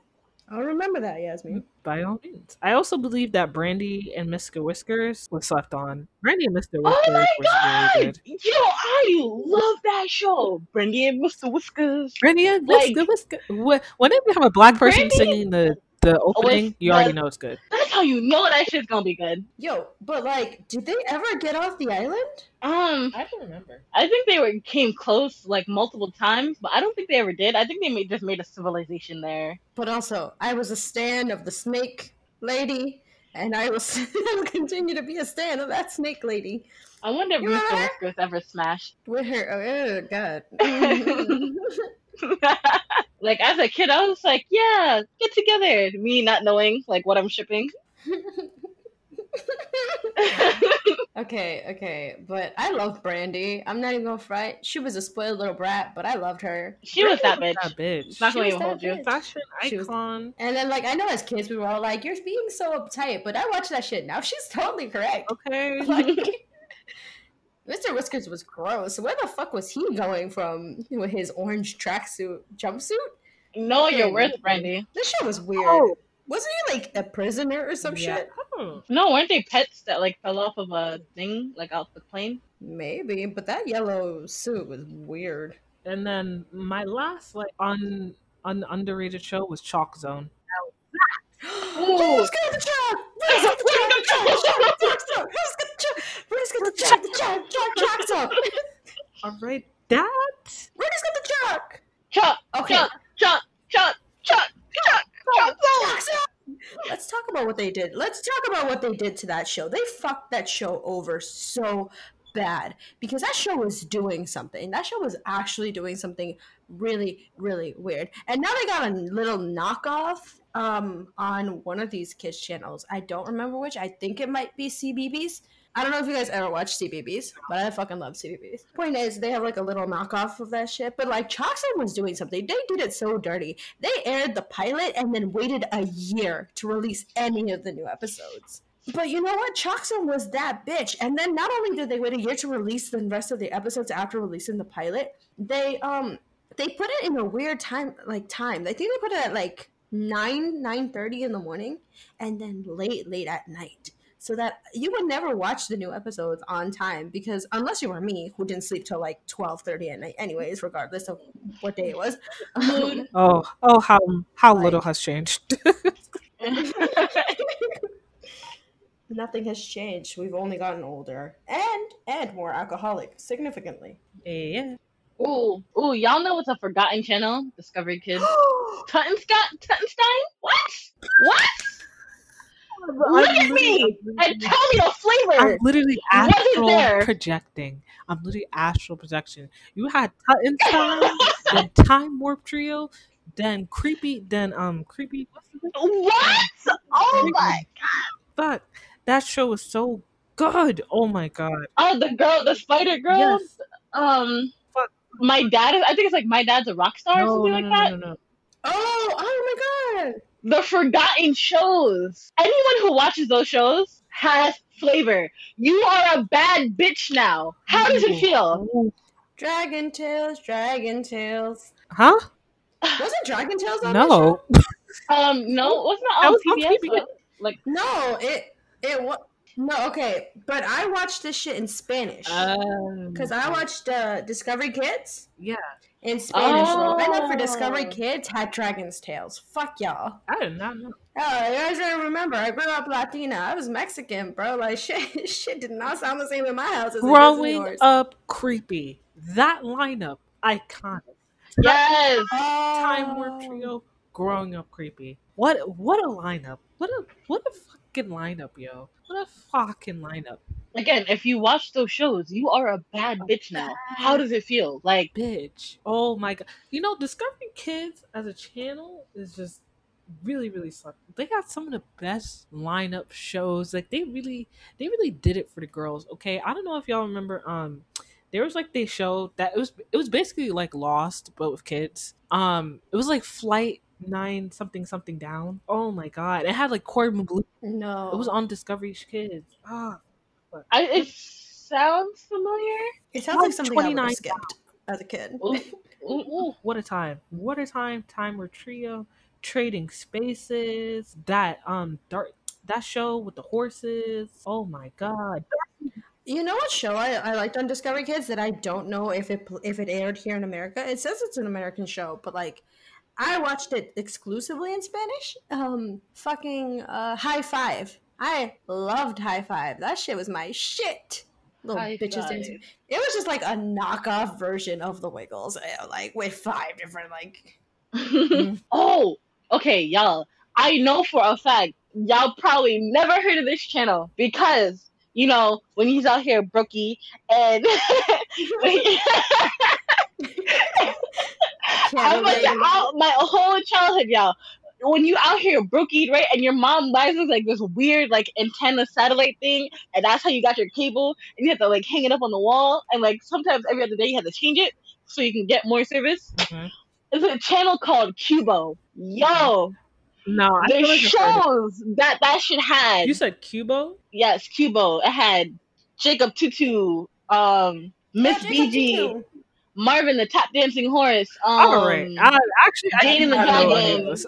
I'll remember that, Yasmeen. Mm, by all means, I also believe that Brandy and Mr. Whiskers was slept on. Brandy and Mr. Oh Whiskers my was good. Yo, I love that show. Brandy and Mr. Whiskers. Brandy and Like- Mr. Whiskers. Wh- Whenever you have a black person Brandy- singing the the opening, you already know it's good. That's how you know that shit's gonna be good. Yo, but like, did they ever get off the island? Um, I don't remember. I think they were came close like multiple times, but I don't think they ever did. I think they made, just made a civilization there. But also, I was a stan of the snake lady, and I will continue to be a stan of that snake lady I wonder if You Mr. remember? Whiskers ever smashed. with her. Oh, oh God. like as a kid, I was like, yeah, get together. Me not knowing like what I'm shipping. okay, okay, but I love Brandy. I'm not even gonna fight. She was a spoiled little brat, but I loved her. she was that bitch. That bitch. Not She gonna was even that hold you. bitch. Fashion She was- icon. And then, like, I know as kids we were all like, "You're being so uptight," but I watched that shit. Now she's totally correct. Okay. Like, Mr. Whiskers was gross. Where the fuck was he going from with his orange tracksuit jumpsuit? Know your Okay. worth, Brandy. This shit was weird. Oh, Wasn't he like a prisoner or some yeah. shit? Oh. No, weren't they pets that like fell off of a thing, like off the plane? Maybe, but that yellow suit was weird. And then my last like un, un underrated show was Chalk Zone. Now Who's got the chalk? Who's got the chalk? Chalk's up. Who's got the chalk? Who's got the chalk? The chalk, chalk, chalk's up. All right, that. Who's got the chalk? Chuck, Okay. Chuck, Chuck, Chuck, Chuck, Chuck, Chuck. Chalk's up. Let's talk about what they did. Let's talk about what they did to that show. They fucked that show over so bad because that show was doing something. That show was actually doing something really, really weird. And now they got a little knockoff um, on one of these kids' channels. I don't remember which. I think it might be CBBC. I don't know if you guys ever watched CBBC, but I fucking love CBBC. Point is, they have like a little knockoff of that shit. But like, ChalkZone was doing something. They did it so dirty. They aired the pilot and then waited a year to release any of the new episodes. But you know what? ChalkZone was that bitch. And then not only did they wait a year to release the rest of the episodes after releasing the pilot, they um they put it in a weird time like time. I think they put it at like nine nine thirty in the morning, and then late late at night, so that you would never watch the new episodes on time because unless you were me, who didn't sleep till like twelve thirty at night, anyways, regardless of what day it was. Um, Oh, oh, how how Like- little has changed. nothing has changed. We've only gotten older and and more alcoholic significantly. yeah. Ooh, ooh, y'all know what's a forgotten channel? Discovery Kids. Tutton Scott, Tutenstein? What? What? Look at me and tell me the flavor! I'm literally astral projecting. I'm literally astral projection. You had Tutenstein, then Time Warp Trio, then Creepy, then um Creepy. What's the name? What? Oh my! God! Fuck, that show was so good. Oh my god. Oh, the girl, the spider girl. Yes. Um. My dad is. I think it's like my dad's a rock star or No, something no, like no, that. no, no, no. Oh, oh my god! The forgotten shows. Anyone who watches those shows has flavor. You are a bad bitch now. How does it feel? Dragon Tales, Dragon Tales. Huh? Was it Dragon Tales on that show? No. Um, no, wasn't that That on was on PBS? PBS. Like, No, it it was no okay, but I watched this shit in Spanish Um, because I watched uh, Discovery Kids yeah, in Spanish. The Oh. lineup for Discovery Kids had Dragon's Tales. Fuck y'all. I did not know. Oh, you guys gotta remember, I grew up Latina. I was Mexican, bro. Like shit, shit did not sound the same in my house as it does in Growing yours. up creepy. That lineup, iconic. yes. Time Oh. Warp Trio, growing up creepy. What what a lineup. What a what a fucking lineup, yo. What a fucking lineup. Again, if you watch those shows, you are a bad bitch now. How does it feel? Like, Bitch. Oh my god. You know, Discovery Kids as a channel is just really, really suck. They got some of the best lineup shows. Like they really they really did it for the girls. Okay. I don't know if y'all remember um there was like they showed that it was it was basically like lost but with kids. Um it was like flight nine something something down. Oh my god. It had like Corbin Bleu. No, It was on Discovery Kids. Ah I, it sounds familiar. It sounds like Like something I would 29 have skipped as a kid. Ooh, Ooh, ooh, what a time! What a time! Timer Trio, Trading Spaces, that um dark that show with the horses. Oh my god! You know what show I, I liked on Discovery Kids that I don't know if it if it aired here in America. It says it's an American show, but like I watched it exclusively in Spanish. Um, fucking uh, High Five. I loved High Five. That shit was my shit. Little High bitches Five. dancing. It was just like a knockoff version of the Wiggles, eh, like with five different like. oh, okay, y'all. I know for a fact y'all probably never heard of this channel because you know when he's out here brookie and I'm like out my whole childhood, y'all. When you out here brookie, right, and your mom buys us like this weird like antenna satellite thing, and that's how you got your cable, and you have to like hang it up on the wall, and like sometimes every other day you have to change it so you can get more service. Mhm. It's a channel called Qubo. Yo, No, I the like shows that that shit it. had. You said Qubo. yes, Qubo. It had Jacob Two-Two, um, Miss Yeah, BG, Tutu. Marvin the top Dancing Horse. Um, All right. I actually I Jane did and the not know Dragon. any of this.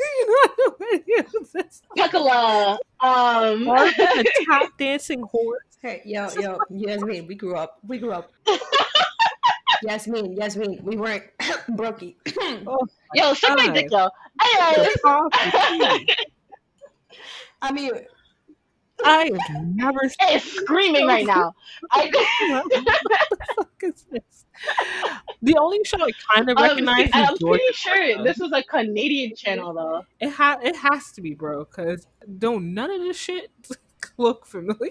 you know any of this. Pecola, um, Marvin the top dancing horse. Hey, yo, yo, Yasmeen, we grew up. We grew up. Yasmeen, Yasmeen, we weren't brokey. yo, suck my God. dick, yo. Anyways, The coffee. I mean, I have never It's screaming right now. I, what the fuck is this? The only show I kind of um, recognize I'm is Georgia. pretty sure this was a Canadian channel though. It ha- it has to be, bro, because don't none of this shit look familiar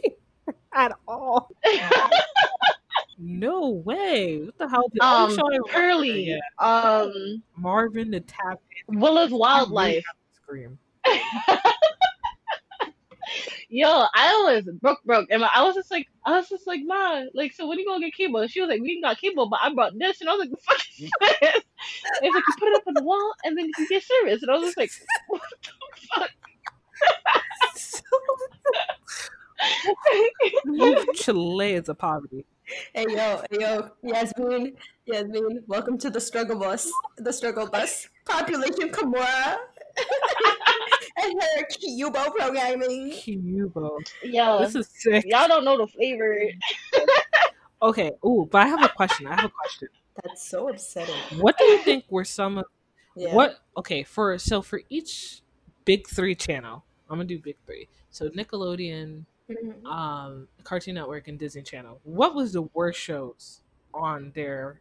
at all. No way. What the hell? The um, show Curly, um, Marvin the Tap Willa's Wildlife. Scream. Yo, I was broke, broke, and I was just like, I was just like, ma, like, so when you gonna get cable? She was like, we ain't got cable, but I brought this, and I was like, the fuck is mm. this? It's like you put it up on the wall, and then you can get service, and I was just like, what the Move fuck? Chileans of poverty. hey yo, hey yo, Yasmeen, Yasmeen, welcome to the struggle bus, the struggle bus. Population Kamora and her Qubo programming. Qubo. Yo, This is sick. y'all don't know the flavor. Okay. Ooh, but I have a question. I have a question. That's so upsetting. What do you think were some of Yeah. what? Okay, for so for each big three channel, I'm gonna do big three. So Nickelodeon, Mhm. um, Cartoon Network, and Disney Channel. What was the worst shows on their?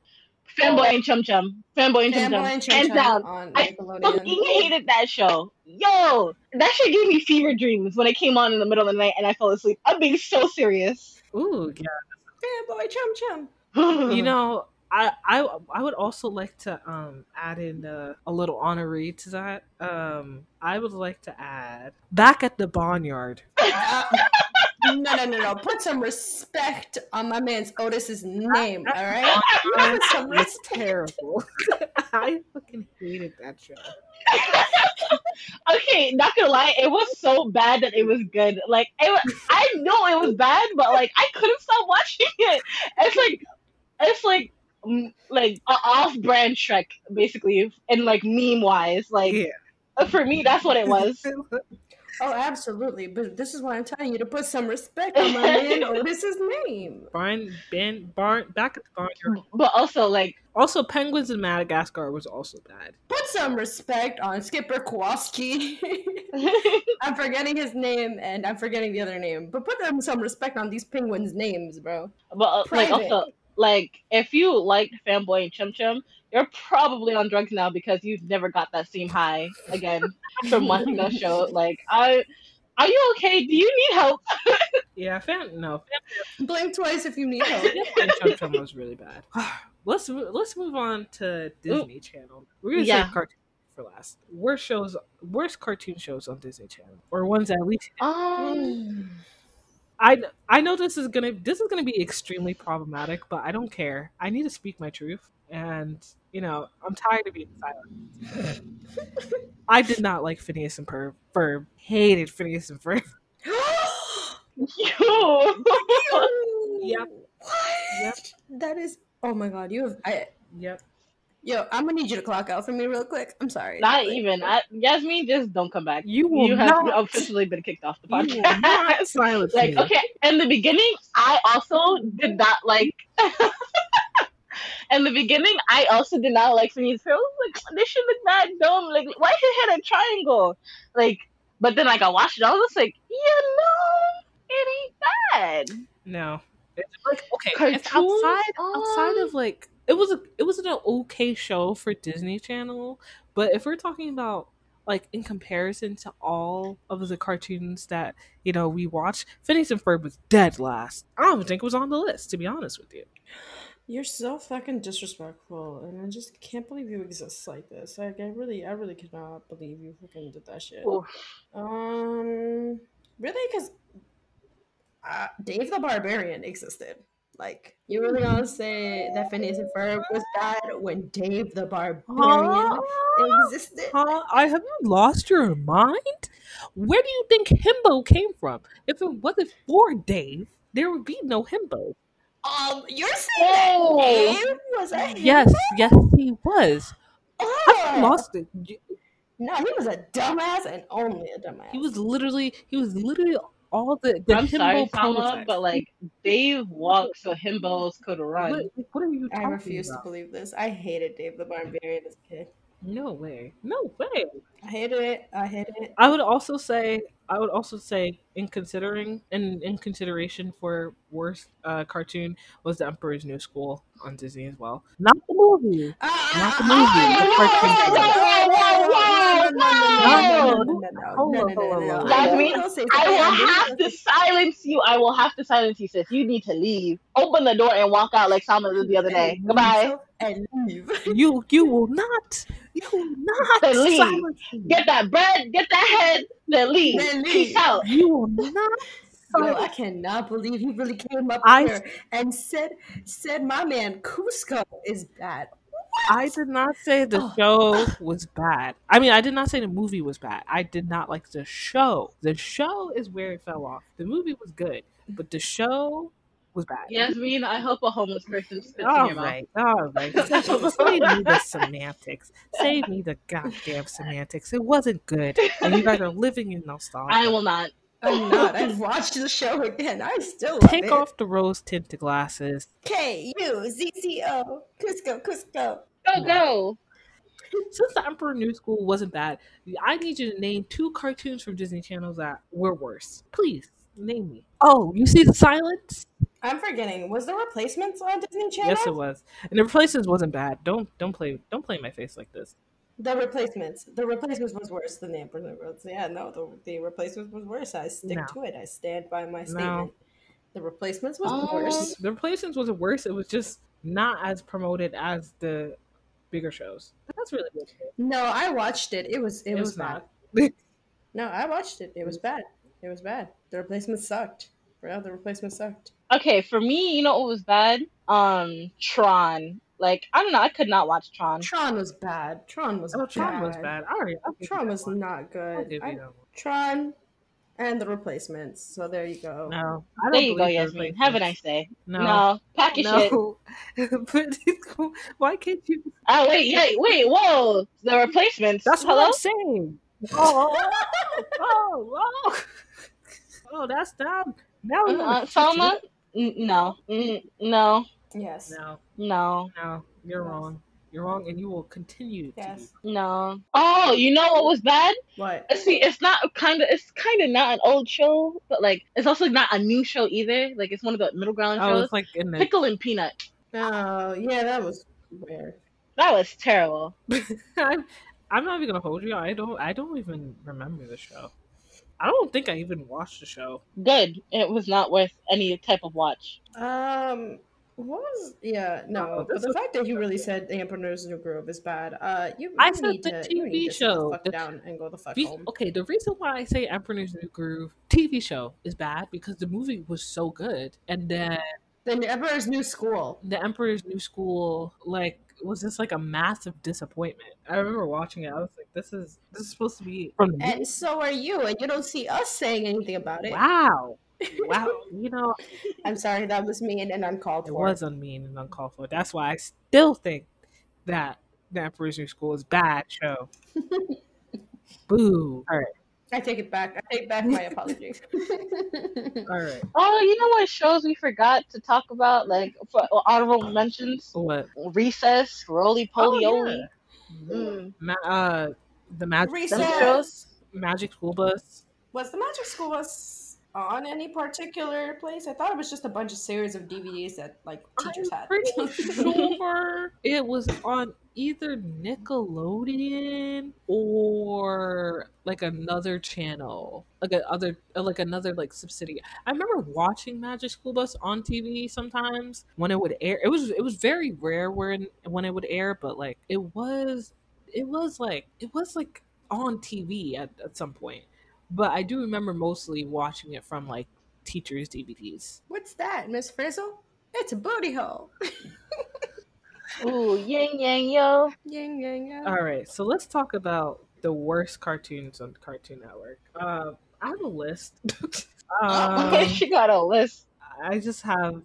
Fanboy and Chum Chum. Fanboy and Chum Fanboy Chum. and Chum Hands Chum down. on I Nickelodeon. fucking hated that show. Yo, that shit gave me fever dreams when it came on in the middle of the night and I fell asleep. I'm being so serious. Ooh, yeah. Fanboy Chum Chum. You know, I I I would also like to um add in uh, a little honorary to that. Um, I would like to add back at the barnyard. No, no, no, no. Put some respect on my man's Otis's name, all right? Put some It's terrible. I fucking hated that show. okay, not gonna lie, it was so bad that it was good. Like, it, wa- I know it was bad, but like, I couldn't stop watching it. It's like, it's like, mm, like a off-brand Shrek, basically, and like meme-wise. Like, Yeah. for me, that's what it was. Oh, absolutely. But this is why I'm telling you to put some respect on my man Otis's name. Barn, ban, barn, back at the barnyard. But also, like, Also, Penguins in Madagascar was also bad. Put some respect on Skipper Kowalski. I'm forgetting his name and I'm forgetting the other name. But put them some respect on these penguins' names, bro. but uh, like also, like, if you liked Fanboy and Chum Chum, you're probably on drugs now because you've never got that same high again from watching that show. Like, I, are you okay? Do you need help? Yeah, fan no, Blink twice if you need help. fan Chum Chum was really bad. let's let's move on to Disney Channel. We're gonna Yeah. say cartoon for last. Worst shows, worst cartoon shows on Disney Channel, or ones that we. Um, I I know this is gonna this is gonna be extremely problematic, but I don't care. I need to speak my truth, and you know I'm tired of being silent. I did not like Phineas and Ferb. Ferb hated Phineas and Ferb. you. Yep. What? Yep. That is. Oh my god, you have. I, Yep. yo, I'm gonna need you to clock out for me real quick. I'm sorry. Not Like, even. I, Yasmeen, just don't come back. You will You have not. officially been kicked off the You will not podcast. silence like, me. okay, in the beginning, I also did not like. in the beginning, I also did not like Phineas. Ferb. I was like, this should look that dumb. Like, why is his head a triangle? Like, but then like I watched it, I was just like, you know, it ain't bad. No. It's like okay, it's Cartoons? outside outside Um, of like it was a it was an okay show for Disney Channel, but if we're talking about like in comparison to all of the cartoons that you know we watched, Phineas and Ferb was dead last. I don't even think it was on the list to be honest with you. You're so fucking disrespectful, and I just can't believe you exist like this. Like, I really, I really cannot believe you fucking did that shit. Oof. Um, really? Because uh, Dave the Barbarian existed. Like, you really gonna say that Phineas and Ferb was bad when Dave the Barbarian existed? Huh? I have you lost your mind? Where do you think Himbo came from? If it wasn't for Dave, there would be no Himbo. Um, you're saying Oh. that Dave was a Yes, yes, he was. Oh. I lost it. No, he was a dumbass and only a dumbass. He was literally he was literally all the the I'm himbo sorry, Salma, prototypes. but like Dave walked so himbos could run. what, what are you I talking refuse to believe this. I hated Dave the Barbarian as a kid. No way. No way. I hated it. I hated it. I would also say I would also say, in considering in in consideration for worst uh, cartoon was The Emperor's New School on Disney as well. Not the movie. Not the movie, the cartoon. Jasmine, I will have to silence you. I will have to silence you, sis. You need to leave. Open the door and walk out like Salma did the other day. Goodbye. And leave. You you will not. You will not leave. Get that bread, get that head, then leave. Then leave. Peace out. You will not. Yo, I cannot believe he really came up I- here and said said my man Kuzco is bad. I did not say the Oh. show was bad. I mean, I did not say the movie was bad. I did not like the show. The show is where it fell off. The movie was good, but the show was bad. Yasmeen, I hope a homeless person spits in All your mouth. right, all right. Save me the semantics. Save me the goddamn semantics. It wasn't good, and you guys are living in nostalgia. I will not. I'm not. I've watched the show again. I still love Take it. off the rose tinted glasses. K U Z C O Kuzco Kuzco. Go, go. Since the Emperor New School wasn't bad, I need you to name two cartoons from Disney channels that were worse. Please name me. Oh, you see the silence? I'm forgetting. Was the replacements on Disney Channel? Yes, it was. And the replacements wasn't bad. Don't don't play don't play my face like this. The replacements. The replacements was worse than the Emperor's New Groove. Yeah, no, the, the replacements was worse. I stick No. to it. I stand by my No. statement. The replacements was Oh. worse. The replacements wasn't worse. It was just not as promoted as the bigger shows. That's really good. No, I watched it. It was it, It was, was bad. not. No, I watched it. It was bad. It was bad. The replacements sucked. Bro, the replacements sucked. Okay, for me, you know what was bad? Um, Tron. Like, I don't know, I could not watch Tron. Tron was bad. Tron was Oh, Tron was bad. All right, I'll give you Tron was one. not good. I- you that one. Tron and the replacements. So there you go. No, I don't There you go, believe Yasmeen. Have a nice replacements. day. No, No, pack your shit. no. but why can't you? Oh, wait, wait, wait, whoa. The replacements. That's Hello? what I'm saying. Oh, oh, oh, oh, that's dumb. Now we're Uh, gonna Salma? N- No. Mm, no. Yes. No, No. no, you're wrong. You're wrong, and you will continue. To Yes. No. Oh, you know what was bad? What? See, it's not kind of, it's kind of not an old show, but like, it's also not a new show either. Like, it's one of the middle ground Oh, shows. it's like in the. Pickle and Peanut. Oh, yeah, that was weird. That was terrible. I'm, I'm not even gonna hold you. I don't. I don't even remember the show. I don't think I even watched the show. Good. It was not worth any type of watch. Um, what was? Yeah, no. Oh, but the fact that you really said the Emperor's New Groove is bad. Uh, you. I said need the to, you TV need to sit the show. fuck The- down and go the fuck Be- home. okay, the reason why I say Emperor's New Groove TV show is bad because the movie was so good, and then Then the Emperor's New School. the Emperor's New School like was just like a massive disappointment. I remember watching it. I was like, "This is this is supposed to be from the movie. And so are you, and you don't see us saying anything about it. wow, wow." You know, I'm sorry, that was mean and uncalled it for. was unmean and uncalled for. That's why I still think that that Emperor's New School is bad show. Boo. All right, I take it back. I take back my apology. all right. Oh, you know what shows we forgot to talk about? Like, for honorable mentions? What? Recess, Roly Poly Oh, Oly. yeah. Mm. Ma- uh, the magic Recess. magic school bus. Was the Magic School Bus on any particular place? I thought it was just a bunch of series of DVDs that like teachers I'm had. pretty sure it was on either Nickelodeon or like another channel, like a other like another like subsidiary. I remember watching Magic School Bus on TV sometimes when it would air. It was it was very rare when when it would air, but like it was it was like it was like on TV at, at some point. But I do remember mostly watching it from like teachers' DVDs. What's that, Miss Frizzle? It's a booty hole. Ooh, yang yang yo. Yang yang yang. All right, so let's talk about the worst cartoons on Cartoon Network. Uh, I have a list. um, okay, she got a list. I just have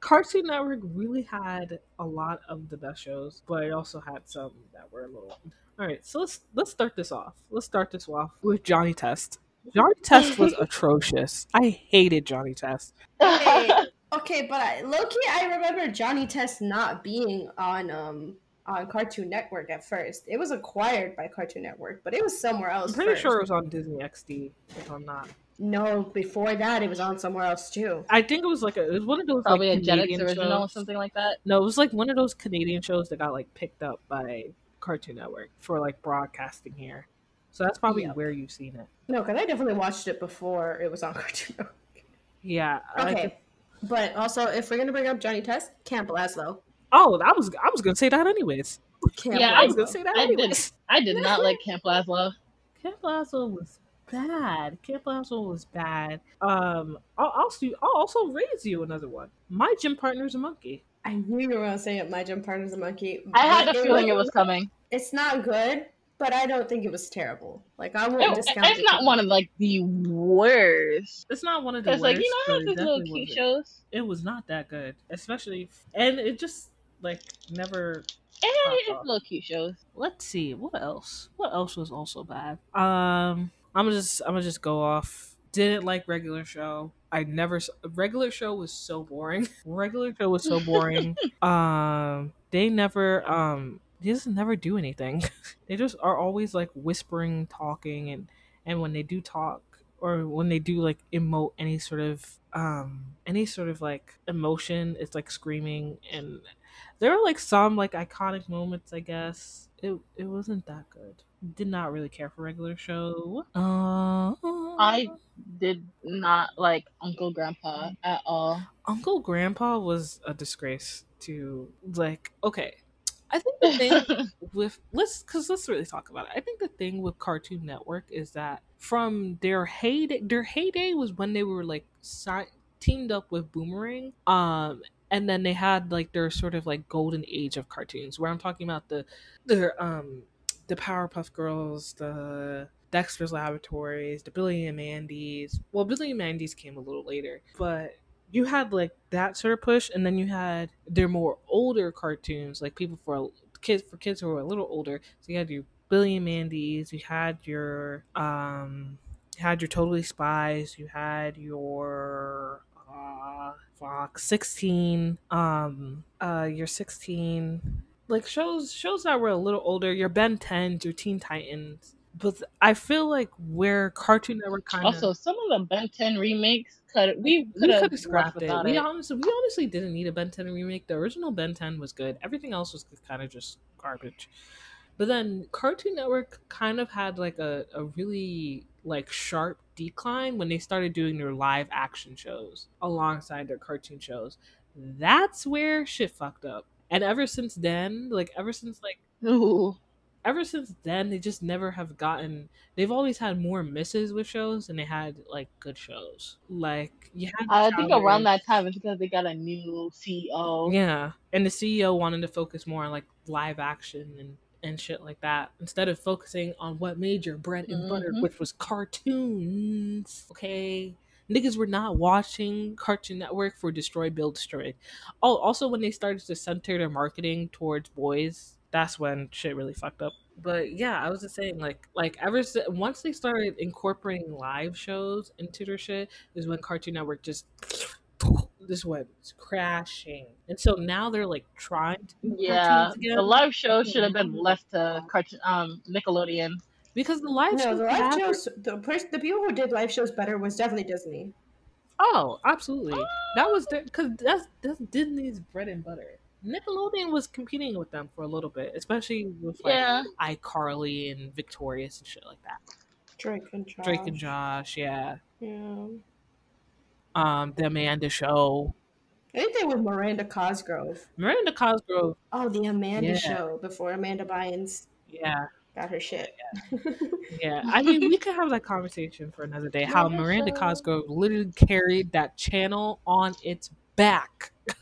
Cartoon Network really had a lot of the best shows, but it also had some that were a little. All right, so let's let's start this off. Let's start this off with Johnny Test. Johnny Test was atrocious. I hated Johnny Test. Okay, okay, but I, low key, I remember Johnny Test not being on um on Cartoon Network at first. It was acquired by Cartoon Network, but it was somewhere else. I'm pretty first. sure it was on Disney XD. If I'm not, No, before that, it was on somewhere else too. I think it was like a, it was one of those Probably like, a Jetix Canadian original or shows. something like that. No, it was like one of those Canadian shows that got like picked up by Cartoon Network for like broadcasting here. So that's probably Yep. where you've seen it. No, because I definitely watched it before it was on Cartoon Network. Yeah. I Okay. Think- But also, if we're gonna bring up Johnny Test, Camp Lazlo. oh, that was I was gonna say that anyways. Camp Yeah, I was gonna say that I did. anyways. I did not like Camp Lazlo. Camp Lazlo was bad. Camp Lazlo was bad. Um, I'll, I'll, I'll also raise you another one. My gym partner's a monkey. I knew you were gonna say it. My gym partner's a monkey. I had a feeling it was coming. It's not good, but I don't think it was terrible. Like I It- won't discount. it's it. not one of like the worst. It's not one of the worst. like you know how it those little cute shows. It was not that good, especially, and it just like never Pop it's up. little cute shows. let's see what else what else was also bad um i'm just i'm gonna just go off didn't like regular show i never s- regular show was so boring regular show was so boring um they never um they just never do anything. They just are always like whispering talking and and when they do talk or when they do like emote any sort of um any sort of like emotion it's like screaming and there were like some like iconic moments i guess. It it wasn't that good. Did not really care for regular show. Uh I did not like Uncle Grandpa at all. uncle grandpa was a disgrace to like okay i think the thing with let's because let's really talk about it. I think the thing with Cartoon Network is that from their heyday, their heyday was when they were like si- teamed up with Boomerang, um, and then they had like their sort of like golden age of cartoons. Where I'm talking about the the um the Powerpuff Girls, the Dexter's Laboratories, the Billy and Mandy's. Well, Billy and Mandy's came a little later, but you had like that sort of push, and then you had their more older cartoons, like people for kids for kids who were a little older. So you had your Billy and Mandy's, you had your um, had your Totally Spies, you had your uh, Fox sixteen, um, uh, your sixteen, like shows shows that were a little older. Your Ben Tens, your Teen Titans. But I feel like where Cartoon Network kind of Also, some of the Ben 10 remakes could we we could have scrapped it. without We it. honestly, we honestly didn't need a Ben 10 remake. The original Ben 10 was good. Everything else was kind of just garbage. But then Cartoon Network kind of had like a, a really like sharp decline when they started doing their live action shows alongside their cartoon shows. That's where shit fucked up. And ever since then, like ever since like Ooh. Ever since then they just never have gotten they've always had more misses with shows than they had like good shows like you had I think around that time it's because they got a new CEO. yeah and the ceo wanted to focus more on like live action and and shit like that instead of focusing on what made your bread and butter Mhm. which was cartoons okay niggas were not watching cartoon network for destroy build destroy oh also when they started to center their marketing towards boys that's when shit really fucked up but yeah i was just saying like like ever since once they started incorporating live shows into their shit is when cartoon network just this went crashing and so now they're like trying to Yeah, again the live show should have been left to cartoon, um, Nickelodeon. because the live No, shows the live have are- shows. The pers- the people who did live shows better was definitely Disney. Oh, absolutely. That was because that's that's Disney's bread and butter. Nickelodeon was competing with them for a little bit, especially with like Yeah, iCarly and Victorious and shit like that. Drake and Josh. Drake and Josh, yeah. Yeah. Um, the Amanda Show, Anything with Miranda Cosgrove. Miranda Cosgrove, Oh, the Amanda Yeah. Show before Amanda Bynes yeah, got her shit. yeah. I mean, we could have that conversation for another day. How Miranda Miranda Show. Cosgrove literally carried that channel on its back,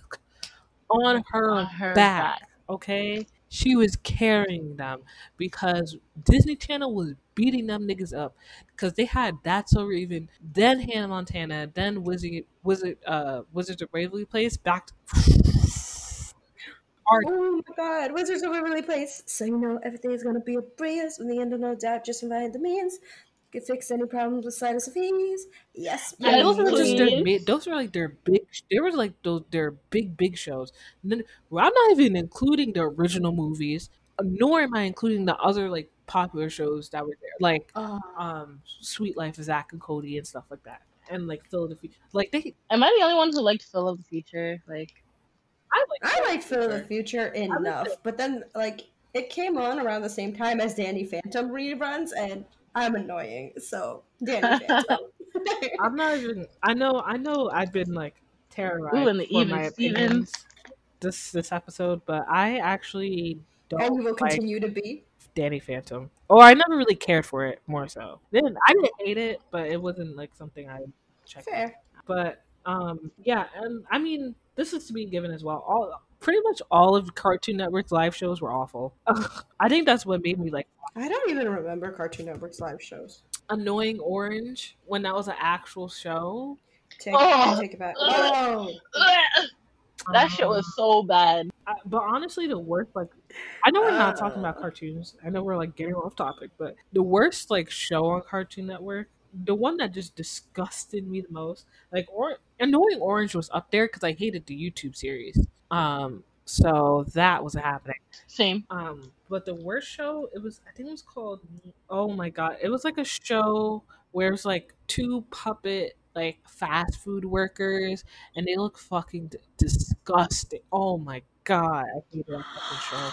on her on her back. Okay, she was carrying them because Disney Channel was beating them niggas up because they had That's So even then Hannah Montana, then Wizard Wizard uh Wizards of Waverly Place back. To. Oh my god, Wizards of Waverly Place. So you know everything is gonna be a breeze when the end of no doubt just invited the means. Can fix any problems with sinus fees? Yes, Yeah, Yeah, those were just their mid. Those were like their big. They were like those their big big shows. And then well, I'm not even including the original movies, nor am I including the other like popular shows that were there, like Uh, um Suite Life of Zack and Cody and stuff like that, and like Phil the Future. Like they, Am I the only one who liked Phil of the Future? Like, I like. I like Phil of the Future. Future enough, but then like it came on around the same time as Danny Phantom reruns, and I'm annoying, so Danny Phantom. I'm not even. I know. I know. I've been like terrorized Ooh, and the for my Stevens. opinions this this episode, but I actually don't and you will like continue to be. Danny Phantom. Or I never really cared for it. More so, didn't I didn't hate it, but it wasn't like something I checked. out. Fair. But um, yeah, and I mean, this is to be given as well. All pretty much all of Cartoon Network's live shows were awful. I think that's what made me like I don't even remember Cartoon Network's live shows. annoying Orange when that was an actual show. Take, Oh. take it back. Oh, that shit was so bad. I, but honestly, the worst like I know we're not talking Uh. about cartoons. I know we're like getting off topic, but the worst like show on Cartoon Network, the one that just disgusted me the most, like or annoying Orange was up there because I hated the YouTube series. Um, so that was happening. Same. Um, but the worst show, it was I think it was called. Oh my god, it was like a show where it was like two puppet like fast food workers, and they look fucking d- disgusting. Oh my god, I hate that fucking show.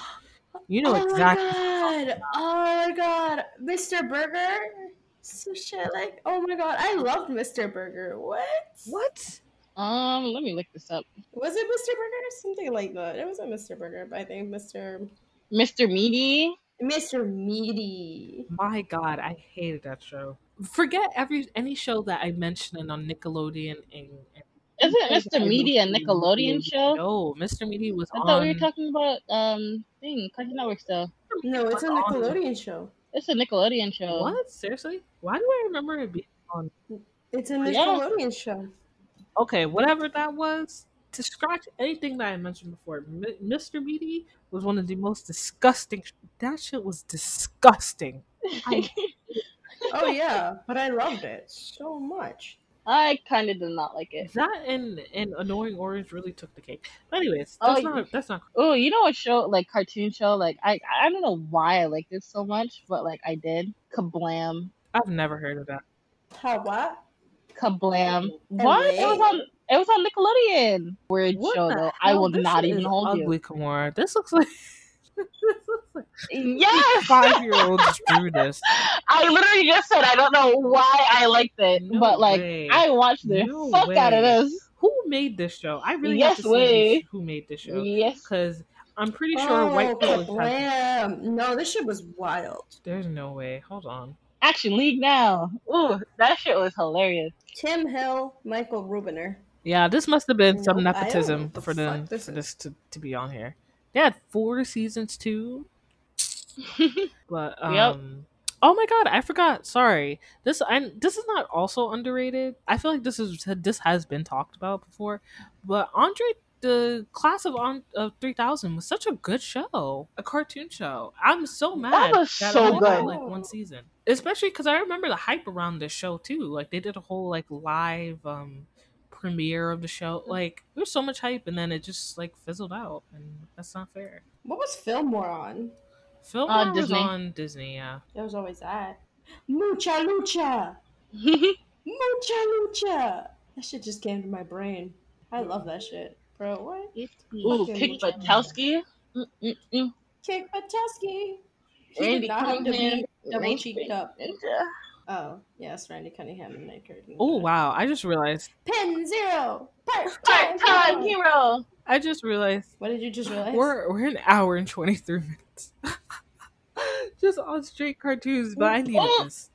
You know oh exactly. my god! Oh my god! Mr. Burger? Some shit like, oh my god, I loved Mr. Burger. What? What? Um, let me look this up. Was it Mr. Burger? Something like that. It wasn't Mr. Burger, but I think Mr. Mr. Meaty. Mr. Meaty. My god, I hated that show. Forget every any show that I mentioned on Nickelodeon and. and Isn't Mr. I Meaty a looked at Nickelodeon show? No, Mr. Meaty was I on. thought we were talking about um thing Cartoon Network stuff. No, it's a On- Nickelodeon show. It's a Nickelodeon show. What? Seriously? Why do I remember it being on? It's a Yeah. Nickelodeon show. Okay, whatever that was. To scratch anything that I mentioned before, M- Mr. Meaty was one of the most disgusting. That shit was disgusting. I- Oh yeah, but I loved it so much. I kind of did not like it. That and and annoying orange really took the cake. But anyways, Oh, that's not that's not. Oh, you know what show like cartoon show like I I don't know why I liked it so much, but like I did. Kablam. I've never heard of that. How what? Kablam. What? It was on it was on Nickelodeon. Weird What show the though. I hell? will This not even hold ugly, Kamora. This looks like. this looks like. Yes. five year olds drew this. I literally just said I don't know why I liked it, No but like way. I watched the No fuck out of way. this. Who made this show? I really Yes have to see way. who made this show Yes. because I'm pretty sure oh, white village has. No, this shit was wild. There's no way. Hold on. Action League now. Ooh, that shit was hilarious. Tim Hill, Michael Rubiner. Yeah, this must have been some Nope, I nepotism the for them this for is. this to, to be on here. They had four seasons too, but um. Yep. Oh my god, I forgot. Sorry. This I this is not also underrated. I feel like this is this has been talked about before, but Andre the class of on of 3000 was such a good show, a cartoon show. I'm so mad that was that so it only good. like one season. Especially cuz I remember the hype around this show too. Like they did a whole like live um premiere of the show. Like there was so much hype and then it just like fizzled out and that's not fair. What was Fillmore on? Film Uh, was on Disney, yeah. There was always that. Mucha Lucha! Mucha Lucha! That shit just came to my brain. I love that shit. Bro, what? Ooh, Fucking Kick Lucha. Buttowski. Mm-mm-mm. Kick Buttowski! He Randy did not have to Cunningham. be double cheeked up. Ninja. Oh, yes, Randy Cunningham and Nick Curtin. Oh wow, I just realized Pen Zero! Part Part time hero. I just realized What did you just realize? we're we're an hour and twenty three minutes. just on straight cartoons, but I needed oh. this.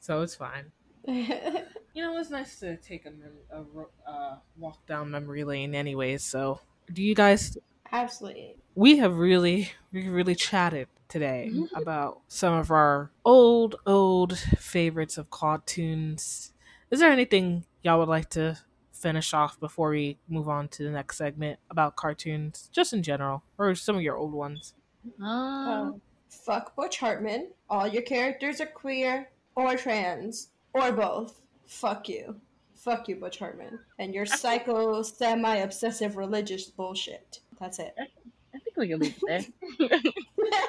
So it's fine. You know, it's nice to take a, mem- a ro- uh, walk down memory lane, anyways. So, do you guys? Absolutely. We have really, we really chatted today about some of our old, old favorites of cartoons. Is there anything y'all would like to finish off before we move on to the next segment about cartoons, just in general, or some of your old ones? Um, Um, fuck Butch Hartman. All your characters are queer. or trans or both, fuck you. Fuck you, Butch Hartman. And your psycho, semi obsessive religious bullshit. That's it. I think we can leave it there.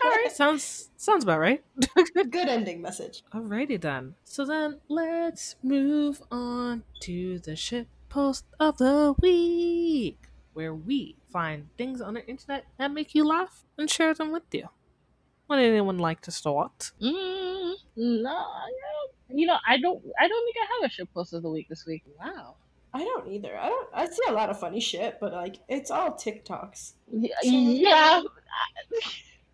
All right, sounds sounds about right. Good ending message. Alrighty then. So then let's move on to the shit post of the week, where we find things on the internet that make you laugh and share them with you. Would anyone like to start? Mm, no, I don't- you know, I don't. I don't think I have a shit post of the week this week. Wow. I don't either. I don't. I see a lot of funny shit, but like it's all TikToks. Y- Yeah,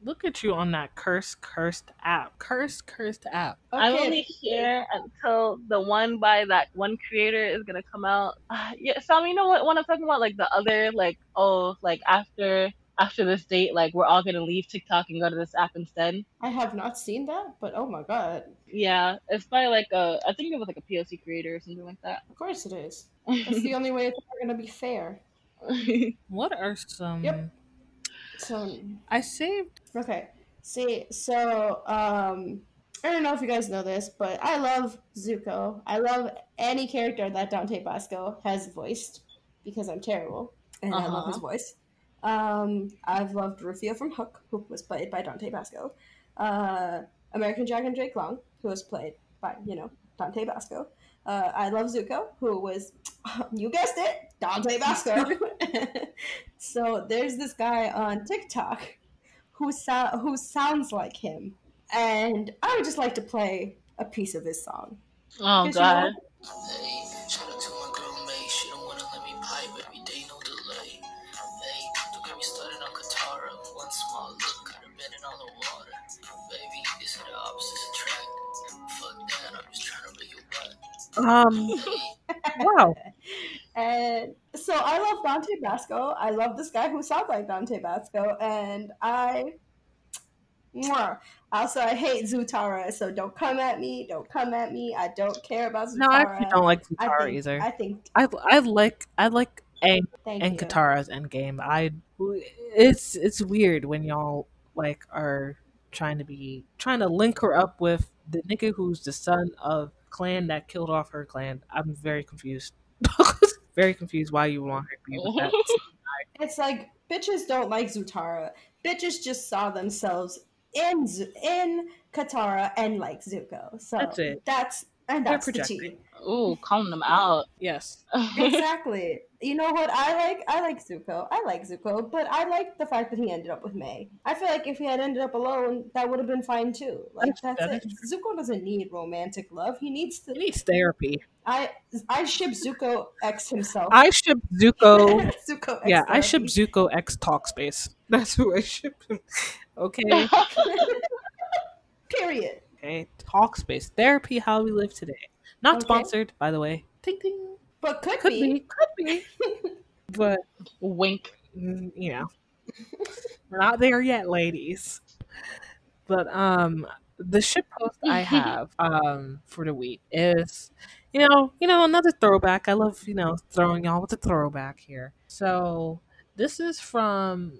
Look at you on that cursed, cursed app. Cursed, cursed app. I'm Okay. only here until the one by that one creator is gonna come out. Uh, yeah, Sam, you know what? When I'm talking about like the other, like oh, like after after this date, like we're all gonna leave TikTok and go to this app instead. I have not seen that, but oh my god, Yeah, it's by like a, I think it was like a POC creator or something like that. of course it is. That's the only way it's ever gonna be fair. What are some? Yep. So I saved. Okay. See, so um I don't know if you guys know this, but I love Zuko. I love any character that Dante Basco has voiced because I'm terrible and I love his Uh-huh. voice. Um, I've loved Rufio from Hook, who was played by Dante Basco. Uh, American Dragon Jake Long, who was played by you know Dante Basco. Uh, I love Zuko, who was you guessed it, Dante Basco. so there's this guy on TikTok who so- who sounds like him, and I would just like to play a piece of his song. oh 'Cause, you know, Um. Wow. And so I love Dante Basco. I love this guy who sounds like Dante Basco, and I. Mwah. Also, I hate Zutara, so don't come at me. Don't come at me. I don't care about Zutara. No, I actually don't like I think, either. I think. I I like I like Aang Thank and you. Katara's Endgame. I it's it's weird when y'all like are trying to be trying to link her up with the nigga who's the son of clan that killed off her clan. I'm very confused. very confused why you want her to be with that. It's like bitches don't like Zutara. Bitches just saw themselves in Z- in Katara and like Zuko. So That's it. That's and They're that's the projecting. tea. Ooh, calling them out. Yes. exactly. You know what I like? I like Zuko. I like Zuko, but I like the fact that he ended up with Mai. I feel like if he had ended up alone, that would have been fine too. Like That's- that's, that it. Zuko doesn't need romantic love. He needs He needs therapy. I I ship Zuko X himself. I ship Zuko Zuko X. Yeah, I ship. Zuko X Talkspace. That's who I ship him. Okay. Period. Okay. Talkspace. Therapy how we live today. Not Okay. sponsored, by the way. Ting ting. But could, Could be. be. Could be. but Wink. you know. We're not there yet, ladies. But um the ship post I have um for the week is you know, you know, another throwback. I love, you know, throwing y'all with a throwback here. So this is from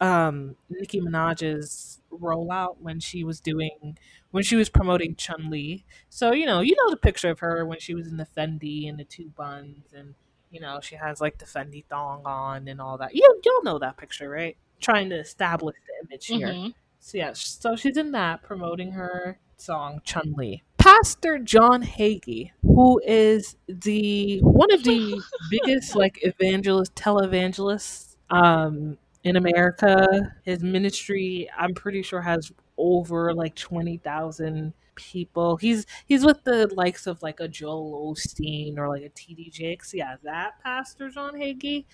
um Nicki Minaj's rollout when she was doing when she was promoting Chun Li. So, you know, you know the picture of her when she was in the Fendi and the two buns and you know, she has like the Fendi thong on and all that. You you'll know that picture, right? Trying to establish the image here. Mhm. So yeah, so she's in that promoting her song Chun Li. Pastor John Hagee, who is the one of the biggest like evangelist televangelists um in America. His ministry, I'm pretty sure, has over like twenty thousand people. He's he's with the likes of like a Joel Osteen or like a TD Jakes. Yeah, that Pastor John Hagee.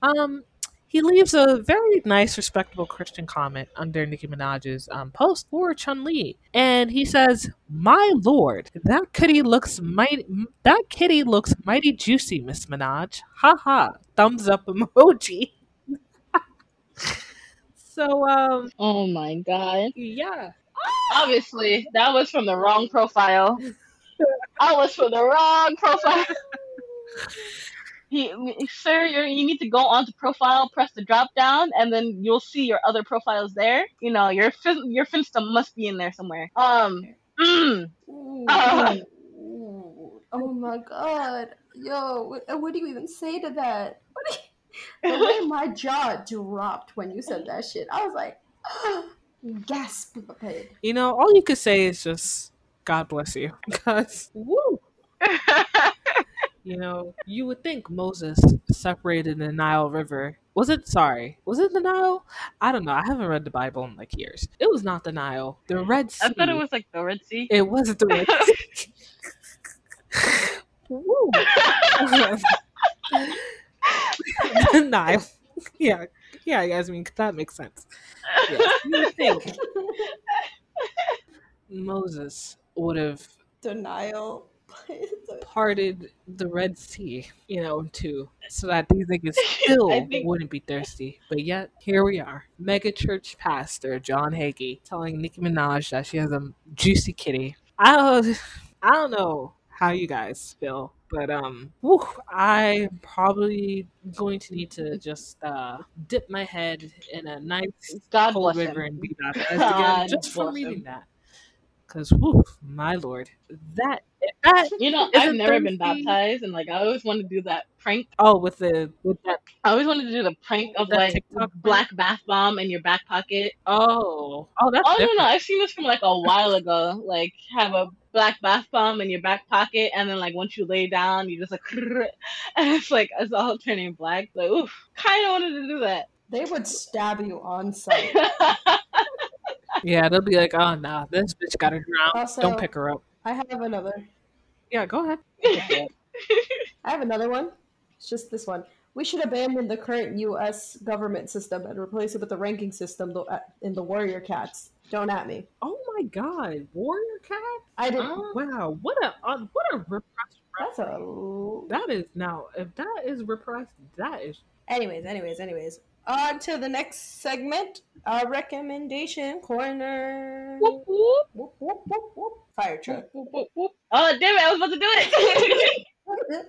Um, he leaves a very nice, respectable Christian comment under Nicki Minaj's um, post for Chun Li, and he says, "My lord, that kitty looks mighty. That kitty looks mighty juicy, Miss Minaj. Ha ha! Thumbs up emoji." so, um, Oh my god. yeah, Obviously, that was from the wrong profile. I was from the wrong profile. He, sir, you're, you need to go onto profile, press the drop down, and then you'll see your other profiles there. You know, your fin- your Finsta must be in there somewhere. Um, Mm. Ooh, ooh. Oh my god. Yo, what, what do you even say to that? What do you, the way my jaw dropped when you said that shit, I was like, gasp. You know, all you could say is just God bless you. Because woo, you know, you would think Moses separated the Nile River. Was it sorry? Was it the Nile? I don't know. I haven't read the Bible in like years. It was not the Nile. The Red Sea. I thought it was like the Red Sea. It wasn't the Red Sea. Woo. Nile. Yeah. Yeah, Yasmeen, that makes sense. You think Moses would have Denial. parted the Red Sea, you know, too, so that these niggas still think- wouldn't be thirsty. But yet, here we are. Mega church pastor John Hagee telling Nicki Minaj that she has a juicy kitty. I don't, I don't know how you guys feel, but um, whew, I'm probably going to need to just uh, dip my head in a nice God cold bless river him. and be baptized again God just bless reading that. Because, whew, my lord, that that You know, I've never been baptized, and like I always wanted to do that prank. Oh, with the with that. I always wanted to do the prank of like TikTok prank? black bath bomb in your back pocket. Oh, oh, that's Oh no, different. no, I've seen this from like a while ago. Like have a black bath bomb in your back pocket, and then like once you lay down, you just like, and it's like it's all turning black. Like, oof, kind of wanted to do that. They would stab you on sight. Yeah, they'll be like, oh no, this bitch got to drown. Also- Don't pick her up. I have another. Yeah, go ahead. I have another one. It's just this one. We should abandon the current U.S. government system and replace it with the ranking system uh, in the Warrior Cats. Don't at me. Oh my god, warrior cat! I didn't. Oh. Wow, what a uh, what a repressed. That's a. That is now if that is repressed, that is Anyways, anyways, anyways. On to the next segment. Our recommendation corner. Whoop, whoop, Whoop, whoop, whoop, whoop. Fire truck. whoop, whoop, whoop. Oh damn it! I was about to do it.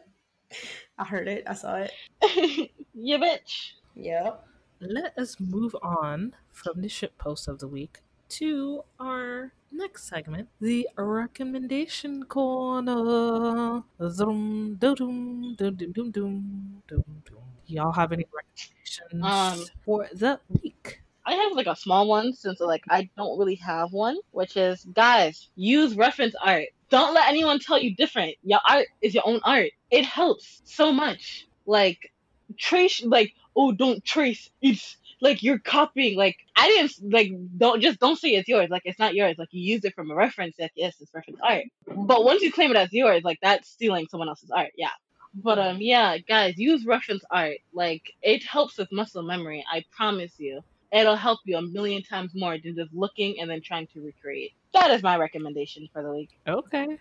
I heard it. I saw it. yeah, bitch. Yep. let us move on from the ship post of the week to our next segment, the recommendation corner. Zoom, doom, doom, doom, doom, doom, doom. Y'all have any recommendations Um, for the week? I have like a small one since like I don't really have one, which is guys, use reference art. Don't let anyone tell you different. Your art is your own art. It helps so much. Like trace like oh don't trace. It's like you're copying. Like I didn't like don't just don't say it's yours. Like it's not yours. Like you used it from a reference. Like yes, it's reference art. But once you claim it as yours, like that's stealing someone else's art. Yeah. But um yeah, guys, use reference art. Like it helps with muscle memory. I promise you it'll help you a million times more than just looking and then trying to recreate. That is my recommendation for the week. Okay.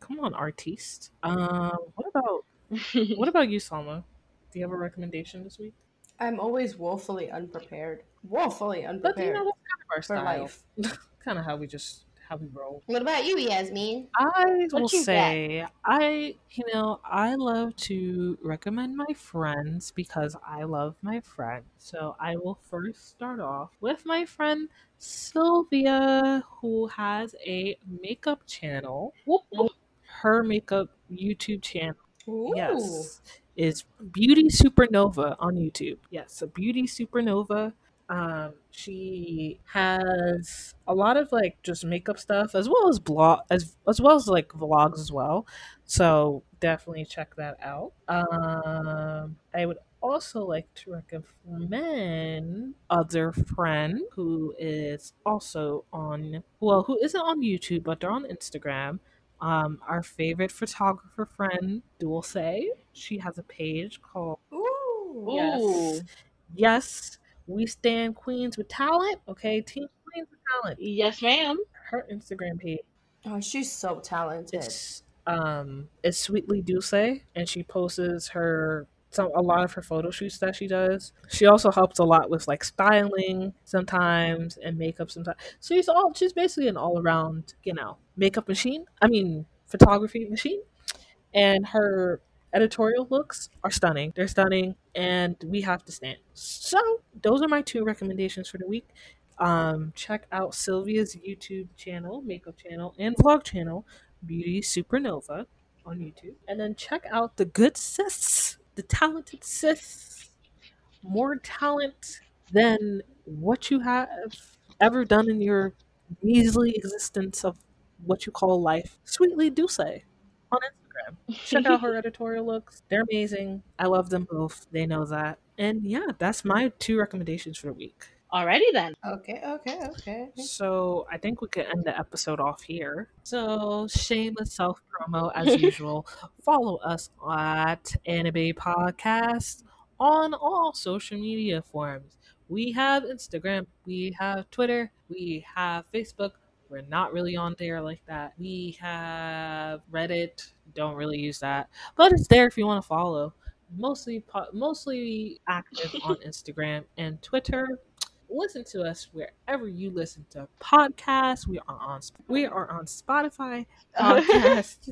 Come on, artiste. Um, what about what about you, Salma? Do you have a recommendation this week? I'm always woefully unprepared. Woefully unprepared. But you unprepared know, that's kind of for our style. life. kind of how we just how we roll. What about you, Yasmeen? I What will you got? say, I, you know, I love to recommend my friends because I love my friends. So I will first start off with my friend Sylvia, who has a makeup channel. Whoop, whoop. Her makeup YouTube channel, Ooh. yes, is Beauty Supernova on YouTube. Yes, so Beauty Supernova. Um, she has a lot of like just makeup stuff as well as blog as as well as like vlogs as well. So definitely check that out. Um, I would also like to recommend other friend who is also on well who isn't on YouTube but they're on Instagram. Um, our favorite photographer friend, Dulce. She has a page called Ooh. Yes. Yes, we stand queens with talent. Okay, team queens with talent. Yes, ma'am. Her Instagram page Oh, she's so talented. It's, um is sweetly Dulce, and she posts her some a lot of her photo shoots that she does. She also helps a lot with like styling sometimes and makeup sometimes. So she's all she's basically an all around you know makeup machine. I mean photography machine, and her editorial looks are stunning. They're stunning, and we have to stand. So those are my two recommendations for the week. Um, check out Sylvia's YouTube channel, makeup channel, and vlog channel, Beauty Supernova on YouTube. And then check out the good sis, the talented sis. More talent than what you have ever done in your measly existence of what you call life. Sweetly Dulce on Instagram. Check out her editorial looks. They're amazing. I love them both. They know that. And yeah, that's my two recommendations for the week. Alrighty then. Okay, okay, okay. So I think we could end the episode off here. So shameless self promo as usual. Follow us at Anibabes Podcast on all social media forms. We have Instagram, we have Twitter, we have Facebook. We're not really on there like that. We have Reddit. Don't really use that, but it's there if you want to follow. Mostly, po- mostly active on Instagram and Twitter listen to us wherever you listen to podcasts. We are on we are on Spotify, podcast,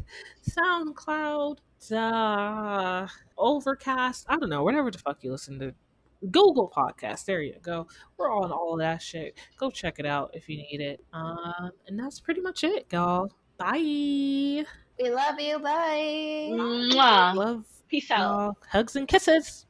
SoundCloud, uh, Overcast. I don't know, whatever the fuck you listen to. Google Podcast. There you go. We're on all of that shit. Go check it out if you need it. Um, and that's pretty much it, y'all. Bye. We love you. Bye. Mwah. Love Peace out. y'all. Hugs and kisses.